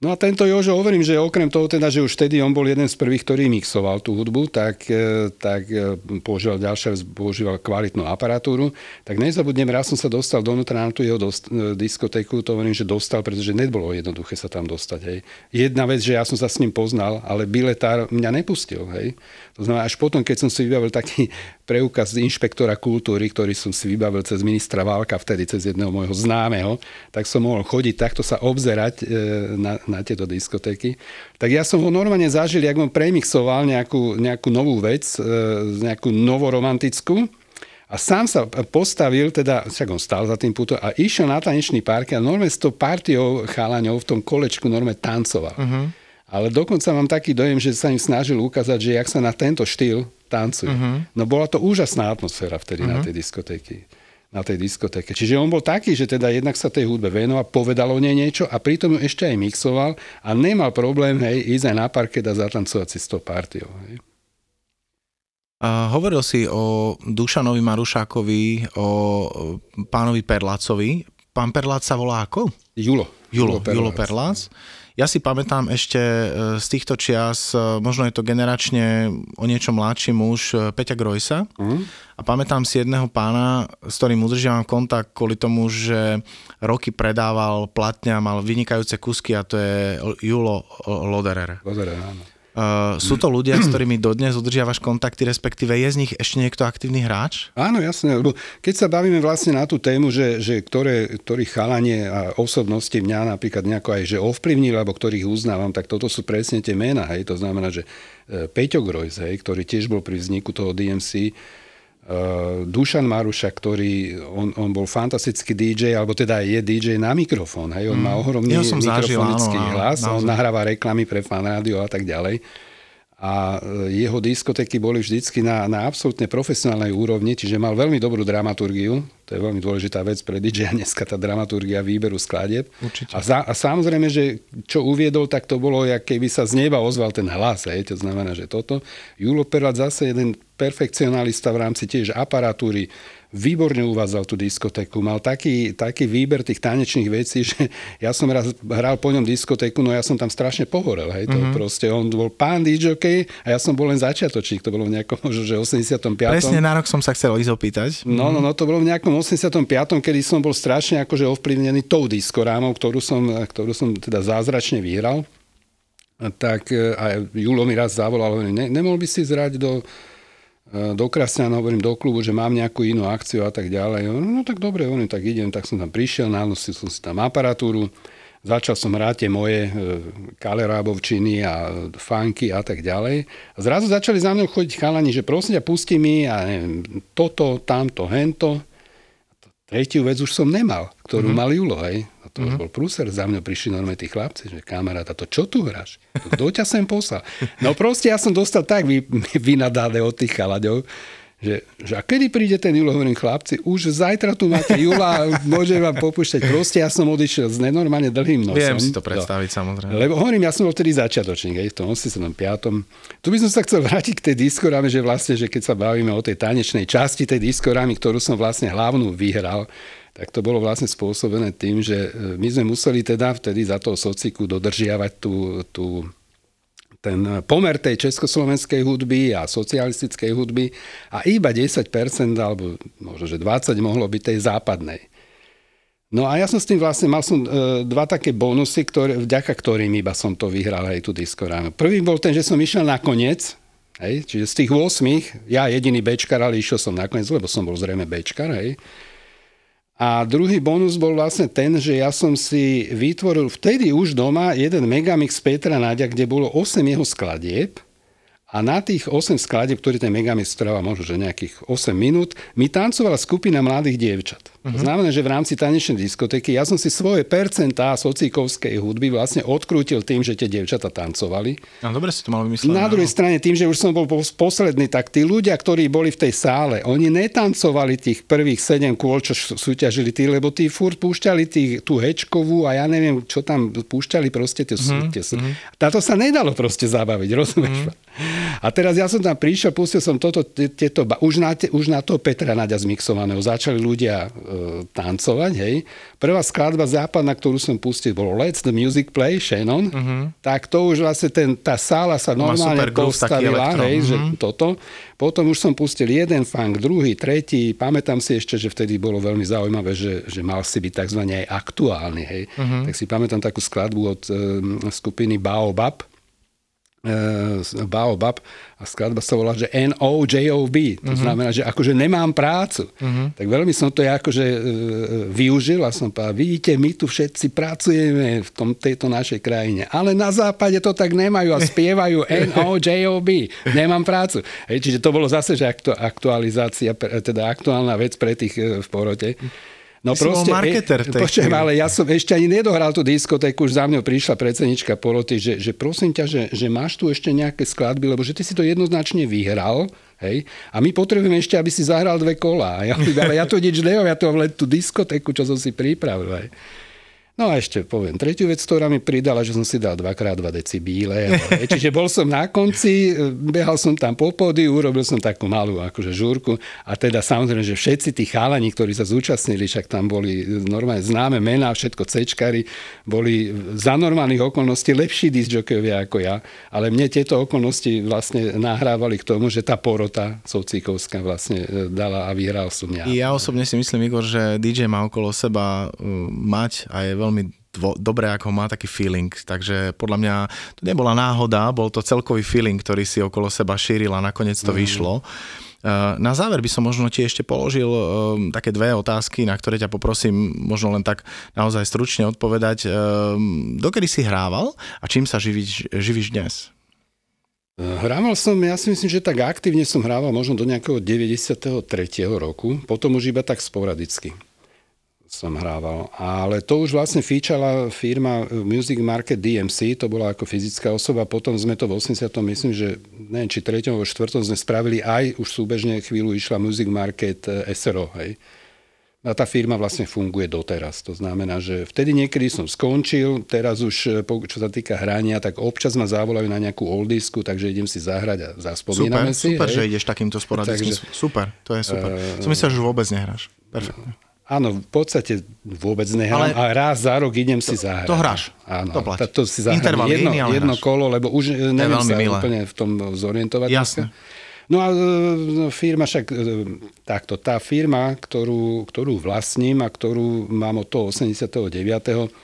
No a tento Jožo, hovorím, že okrem toho teda, že už vtedy on bol jeden z prvých, ktorý mixoval tú hudbu, tak, e, tak e, používal ďalšia, používal kvalitnú aparatúru. Tak nezabudnem, raz som sa dostal donútra na tú jeho dost, e, diskotéku, to hovorím, že dostal, pretože nebolo jednoduché sa tam dostať. Hej. Jedna vec, že ja som sa s ním poznal, ale biletár mňa nepustil. Hej. To znamená, až potom, keď som si vybavil taký preukaz inšpektora kultúry, ktorý som si vybavil cez ministra Válka, vtedy cez jedného môjho známeho, tak som mohol chodiť takto sa obzerať na, na tieto diskotéky. Tak ja som ho normálne zažil, jak on premixoval nejakú, nejakú novú vec, e, nejakú novoromantickú. A sám sa postavil, teda, však on stál za tým putom a išiel na tanečný park a normálne s tou partiou chálaňov v tom kolečku normálne tancoval. Uh-huh. Ale dokonca mám taký dojem, že sa im snažil ukázať, že jak sa na tento štýl tancuje. Uh-huh. No bola to úžasná atmosféra vtedy uh-huh. na tej diskotéky na tej diskotéke. Čiže on bol taký, že teda jednak sa tej hudbe venoval, povedal o nej niečo a pritom ju ešte aj mixoval a nemal problém hej, ísť aj na parket a zatancovať si s tou partiou. Hej. A hovoril si o Dušanovi Marušákovi, o pánovi Perlácovi. Pán Perlác sa volá ako? Julo. Julo, Julo Perlác. Julo Perlác. Ja si pamätám ešte e, z týchto čias, e, možno je to generačne o niečo mladší muž, e, Peťa Grojsa. Mm. A pamätám si jedného pána, s ktorým udržiavam kontakt kvôli tomu, že roky predával platňa, mal vynikajúce kusky a to je Julo Loderer. Loderer, áno. Uh, sú to ľudia, s ktorými dodnes udržiavaš kontakty, respektíve je z nich ešte niekto aktívny hráč? Áno, jasne, keď sa bavíme vlastne na tú tému, že, že ktoré, ktorí chalanie a osobnosti mňa napríklad nejako aj že ovplyvnili, alebo ktorých uznávam, tak toto sú presne tie mená, hej, to znamená, že e, Peťo Grojs, hej, ktorý tiež bol pri vzniku toho DMC, Dušan Maruša, ktorý, on, on bol fantastický DJ, alebo teda je DJ na mikrofón, hej, on mm. má ohromný ja mikrofonický zažil, áno, hlas, áno, on nahráva reklamy pre fanrádio a tak ďalej a e, jeho diskotéky boli vždycky na, na absolútne profesionálnej úrovni, čiže mal veľmi dobrú dramaturgiu. To je veľmi dôležitá vec pre DJ dneska, tá dramaturgia výberu skladieb. Určite. A, za, a samozrejme, že čo uviedol, tak to bolo, keby sa z neba ozval ten hlas. Hej. To znamená, že toto. Julo Perlat zase jeden perfekcionalista v rámci tiež aparatúry, výborne uvádzal tú diskotéku. Mal taký, taký výber tých tanečných vecí, že ja som raz hral po ňom diskotéku, no ja som tam strašne pohorel. Hej. To mm-hmm. proste, on bol pán DJ a ja som bol len začiatočník. To bolo v nejakom možno, že 85. Presne na rok som sa chcel ísť opýtať. No, no, no, to bolo v nejakom 85. kedy som bol strašne akože ovplyvnený tou diskorámou, ktorú som, ktorú som teda zázračne vyhral. Tak e, a Julo mi raz zavolal, ne, nemohol by si zrať do do Krasňana, hovorím do klubu, že mám nejakú inú akciu a tak ďalej. No, tak dobre, hovorím, tak idem, tak som tam prišiel, nanosil som si tam aparatúru, začal som hrať tie moje e, kalerábovčiny a funky a tak ďalej. A zrazu začali za mnou chodiť chalani, že prosím ťa, pusti mi a neviem, toto, tamto, hento. Tretiu vec už som nemal, ktorú mm-hmm. mal Julo, hej. A to mm-hmm. už bol prúser, za mňa prišli normálne tí chlapci, že kamarát, a to čo tu hráš? Kto ťa sem poslal? No proste ja som dostal tak vy, vynadáne od tých chalaďov, že, že a kedy príde ten Julo, hovorím chlapci, už zajtra tu máte Jula, môžem vám popúšťať. Proste ja som odišiel s nenormálne dlhým nosom. Viem si to predstaviť, no. samozrejme. Lebo hovorím, ja som bol vtedy začiatočník, aj v tom 85. Tu by som sa chcel vrátiť k tej diskoráme, že vlastne, že keď sa bavíme o tej tanečnej časti tej diskorámy, ktorú som vlastne hlavnú vyhral, tak to bolo vlastne spôsobené tým, že e, my sme museli teda vtedy za toho sociku dodržiavať tú, tú ten pomer tej československej hudby a socialistickej hudby a iba 10% alebo možno, že 20 mohlo byť tej západnej. No a ja som s tým vlastne, mal som e, dva také bonusy, ktoré, vďaka ktorým iba som to vyhral aj tú diskoránu. Prvý bol ten, že som išiel na koniec, hej, čiže z tých 8, ja jediný bečkar, ale išiel som nakoniec, lebo som bol zrejme bečkar, hej. A druhý bonus bol vlastne ten, že ja som si vytvoril vtedy už doma jeden megamix Petra Náďa, kde bolo 8 jeho skladieb a na tých 8 skladieb, ktorý ten megamix trvá možno, že nejakých 8 minút, mi tancovala skupina mladých dievčat. Uh-huh. To mhm. znamená, že v rámci tanečnej diskotéky ja som si svoje percentá socikovskej hudby vlastne odkrútil tým, že tie dievčata tancovali. No, dobre si to mal vymyslené. Na druhej strane tým, že už som bol posledný, tak tí ľudia, ktorí boli v tej sále, oni netancovali tých prvých 7 kôl, čo súťažili tí, lebo tí furt púšťali tých, tú hečkovú a ja neviem, čo tam púšťali proste tie, uh-huh. tie uh-huh. Táto sa nedalo proste zabaviť, rozumieš? Uh-huh. A teraz ja som tam prišiel, pustil som toto, tieto, už na, už na to Petra Nadia zmixovaného. Začali ľudia E, tancovať, hej. Prvá skladba západná, ktorú som pustil, bolo Let's the Music Play, Shannon. Uh-huh. Tak to už vlastne ten, tá sála sa normálne postavila, hej, uh-huh. že mhm. toto. Potom už som pustil jeden funk, druhý, tretí. Pamätám si ešte, že vtedy bolo veľmi zaujímavé, že, že mal si byť tzv. aj aktuálny, hej. Uh-huh. Tak si pamätám takú skladbu od um, skupiny Baobab, Baobab a skladba sa volá, že N-O-J-O-B. To uh-huh. znamená, že akože nemám prácu. Uh-huh. Tak veľmi som to ja akože uh, využil a som povedal, vidíte, my tu všetci pracujeme v tom, tejto našej krajine, ale na západe to tak nemajú a spievajú N-O-J-O-B. Nemám prácu. Hej, čiže to bolo zase, že aktualizácia, teda aktuálna vec pre tých v porote. No Ty proste, marketer. E, počujem, ale ja som ešte ani nedohral tú diskotéku, už za mňou prišla predsednička poroty, že, že prosím ťa, že, že máš tu ešte nejaké skladby, lebo že ty si to jednoznačne vyhral, hej, a my potrebujeme ešte, aby si zahral dve kola. Ja, ale ja to nič neviem, ja to len tú diskotéku, čo som si pripravil. Hej. No a ešte poviem tretiu vec, ktorá mi pridala, že som si dal 2x2 decibíle. Čiže bol som na konci, behal som tam po pódiu, urobil som takú malú akože žúrku a teda samozrejme, že všetci tí chalani, ktorí sa zúčastnili, však tam boli normálne známe mená, všetko cečkari, boli za normálnych okolností lepší disjokovia ako ja, ale mne tieto okolnosti vlastne nahrávali k tomu, že tá porota Socikovská vlastne e, dala a vyhral som ja. Ja osobne si myslím, Igor, že DJ má okolo seba uh, mať a je veľmi veľmi dvo, dobre, ako má taký feeling. Takže podľa mňa to nebola náhoda, bol to celkový feeling, ktorý si okolo seba šíril a nakoniec to mm. vyšlo. Na záver by som možno ti ešte položil také dve otázky, na ktoré ťa poprosím možno len tak naozaj stručne odpovedať. Dokedy si hrával a čím sa živíš, živíš dnes? Hrával som, ja si myslím, že tak aktívne som hrával možno do nejakého 93. roku, potom už iba tak sporadicky som hrával. Ale to už vlastne fíčala firma Music Market DMC, to bola ako fyzická osoba, potom sme to v 80. myslím, že neviem, či 3. alebo 4. sme spravili aj, už súbežne chvíľu išla Music Market eh, SRO, hej. A tá firma vlastne funguje doteraz. To znamená, že vtedy niekedy som skončil, teraz už, eh, čo sa týka hrania, tak občas ma zavolajú na nejakú oldisku, takže idem si zahrať a zaspomíname super, si. Super, hej. že ideš takýmto sporadickým. Takže, super, to je super. Uh, som myslel, že vôbec nehráš. Perfektne. Áno, v podstate vôbec nehrám, ale, ale raz za rok idem si zahrať. To hráš, Áno, to platí. To si zahrám Interval jedno, iný, jedno kolo, lebo už neviem sa milé. úplne v tom zorientovať. Jasne. No a e, firma však, e, takto, tá firma, ktorú, ktorú vlastním a ktorú mám od toho 89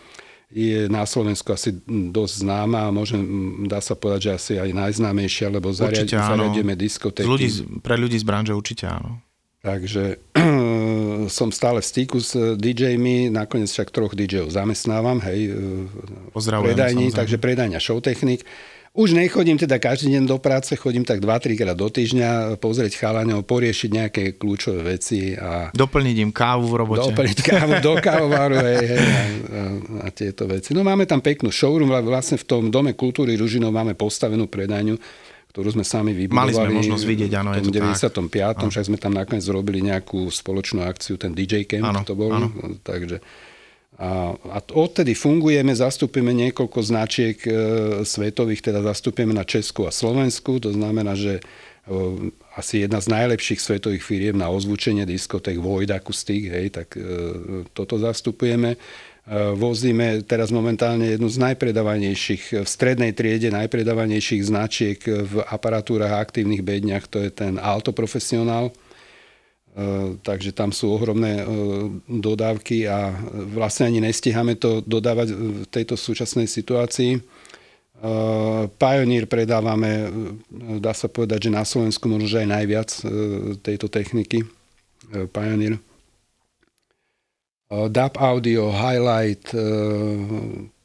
je na Slovensku asi dosť známa a môžem, dá sa povedať, že asi aj najznámejšia, lebo zariad, zariadíme diskotéky. ľudí, pre ľudí z branže určite áno. Takže som stále v styku s DJmi, nakoniec však troch DJov zamestnávam, hej, Pozdravujem, predajní, samozrejme. takže predajňa showtechnik. Už nechodím teda každý deň do práce, chodím tak 2-3 krát do týždňa pozrieť chalaňov, poriešiť nejaké kľúčové veci. A doplniť im kávu v robote. Doplniť kávu do kávovaru hej, hej, a, a, a tieto veci. No máme tam peknú showroom, vlastne v tom Dome kultúry Ružinov máme postavenú predajňu, ktorú sme sami vybudovali. Mali sme možnosť vidieť, áno, v tom 95. Tak. však sme tam nakoniec zrobili nejakú spoločnú akciu, ten DJ Camp áno, to bol. Áno. Takže, a, a odtedy fungujeme, zastupujeme niekoľko značiek e, svetových, teda zastupujeme na Česku a Slovensku, to znamená, že e, asi jedna z najlepších svetových firiem na ozvučenie diskotek Void Acoustic, hej, tak e, toto zastupujeme. Eh, vozíme teraz momentálne jednu z najpredávanejších, v strednej triede najpredávanejších značiek v aparatúrach a aktívnych bedniach, to je ten Alto Professional. Eh, takže tam sú ohromné eh, dodávky a vlastne ani nestihame to dodávať v tejto súčasnej situácii. Pioneer predávame, dá sa povedať, že na Slovensku možno aj najviac tejto techniky. Pioneer. Eh, DAB Audio, Highlight, eh,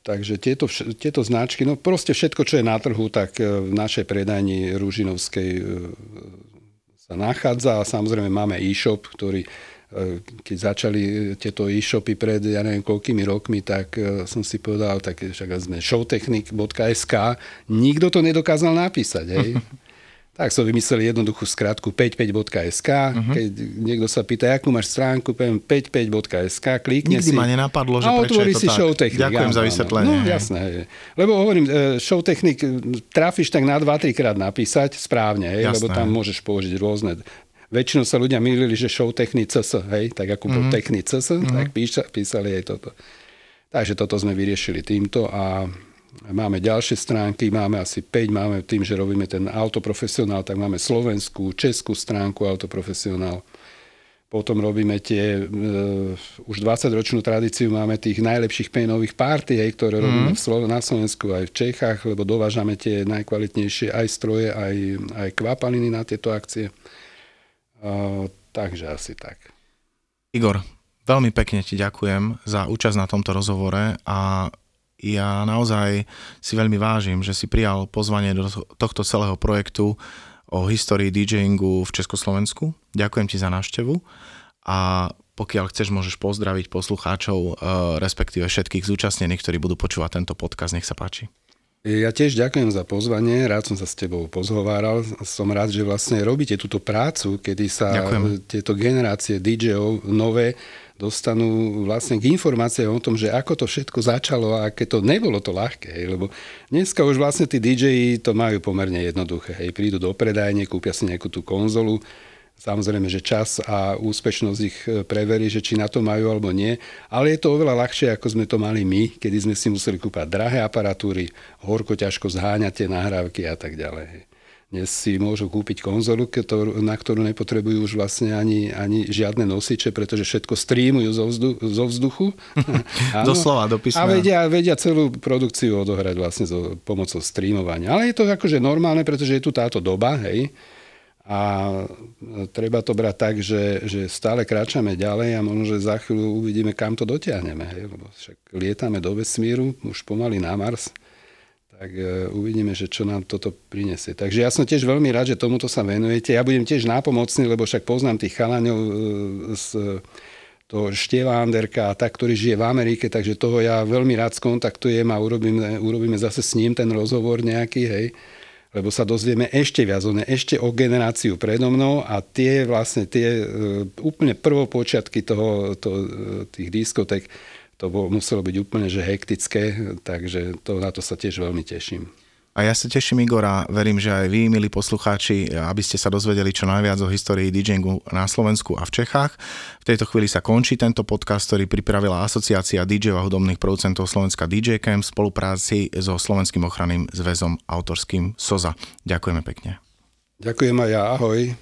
takže tieto, tieto značky, no proste všetko, čo je na trhu, tak eh, v našej predajni Rúžinovskej sa nachádza a samozrejme máme e-shop, ktorý keď začali tieto e-shopy pred, ja neviem, koľkými rokmi, tak som si povedal, tak však sme showtechnik.sk, nikto to nedokázal napísať, hej. Tak som vymyslel jednoduchú skratku 55.sk. Uh-huh. Keď niekto sa pýta, akú máš stránku, poviem 55.sk, klikne Nikdy si. ma nenapadlo, že a prečo je to si tak. showtechnik. Ďakujem áno, za vysvetlenie. No jasné. Lebo hovorím, e, showtechnik trafíš tak na 2-3 krát napísať správne, hej, lebo tam môžeš použiť rôzne Väčšinou sa ľudia mýlili, že show CS, hej, tak ako mm-hmm. mm-hmm. tak píša, písali aj toto. Takže toto sme vyriešili týmto a Máme ďalšie stránky, máme asi 5, máme tým, že robíme ten autoprofesionál, tak máme slovenskú, českú stránku autoprofesionál. Potom robíme tie, uh, už 20-ročnú tradíciu máme tých najlepších pénových party, hej, ktoré mm. robíme v Slo- na Slovensku aj v Čechách, lebo dovážame tie najkvalitnejšie aj stroje, aj, aj kvapaliny na tieto akcie. Uh, takže asi tak. Igor, veľmi pekne ti ďakujem za účasť na tomto rozhovore a ja naozaj si veľmi vážim, že si prijal pozvanie do tohto celého projektu o histórii DJingu v Československu. Ďakujem ti za návštevu a pokiaľ chceš, môžeš pozdraviť poslucháčov, eh, respektíve všetkých zúčastnených, ktorí budú počúvať tento podcast. Nech sa páči. Ja tiež ďakujem za pozvanie, rád som sa s tebou pozhováral. Som rád, že vlastne robíte túto prácu, kedy sa ďakujem. tieto generácie DJov nové dostanú vlastne k informáciám o tom, že ako to všetko začalo a aké to nebolo to ľahké. Hej, lebo dneska už vlastne tí DJ to majú pomerne jednoduché. Hej, prídu do predajne, kúpia si nejakú tú konzolu, Samozrejme, že čas a úspešnosť ich e, preverí, že či na to majú alebo nie, ale je to oveľa ľahšie, ako sme to mali my, kedy sme si museli kúpať drahé aparatúry, horko ťažko zháňať tie nahrávky a tak ďalej. dnes si môžu kúpiť konzolu, na ktorú nepotrebujú už vlastne ani, ani žiadne nosiče, pretože všetko streamujú zo, vzdu, zo vzduchu. Doslova, do písmena. A vedia, vedia celú produkciu odohrať vlastne so pomocou streamovania. Ale je to akože normálne, pretože je tu táto doba, hej. A treba to brať tak, že, že stále kráčame ďalej a možno, že za chvíľu uvidíme, kam to dotiahneme. Hej? Lebo však lietame do vesmíru, už pomaly na Mars tak e, uvidíme, že čo nám toto prinesie. Takže ja som tiež veľmi rád, že tomuto sa venujete. Ja budem tiež nápomocný, lebo však poznám tých chalaňov e, z toho Štieva Anderka a ktorý žije v Amerike, takže toho ja veľmi rád skontaktujem a urobíme, urobíme zase s ním ten rozhovor nejaký, hej lebo sa dozvieme ešte viac, on ešte o generáciu predo mnou a tie vlastne tie uh, úplne prvopočiatky toho, to, uh, tých diskotek to bolo, muselo byť úplne že hektické, takže to, na to sa tiež veľmi teším. A ja sa teším, Igor, a verím, že aj vy, milí poslucháči, aby ste sa dozvedeli čo najviac o histórii DJingu na Slovensku a v Čechách. V tejto chvíli sa končí tento podcast, ktorý pripravila Asociácia DJov a hudobných producentov Slovenska DJ Camp v spolupráci so Slovenským ochranným zväzom autorským SOZA. Ďakujeme pekne. Ďakujem aj ja, ahoj.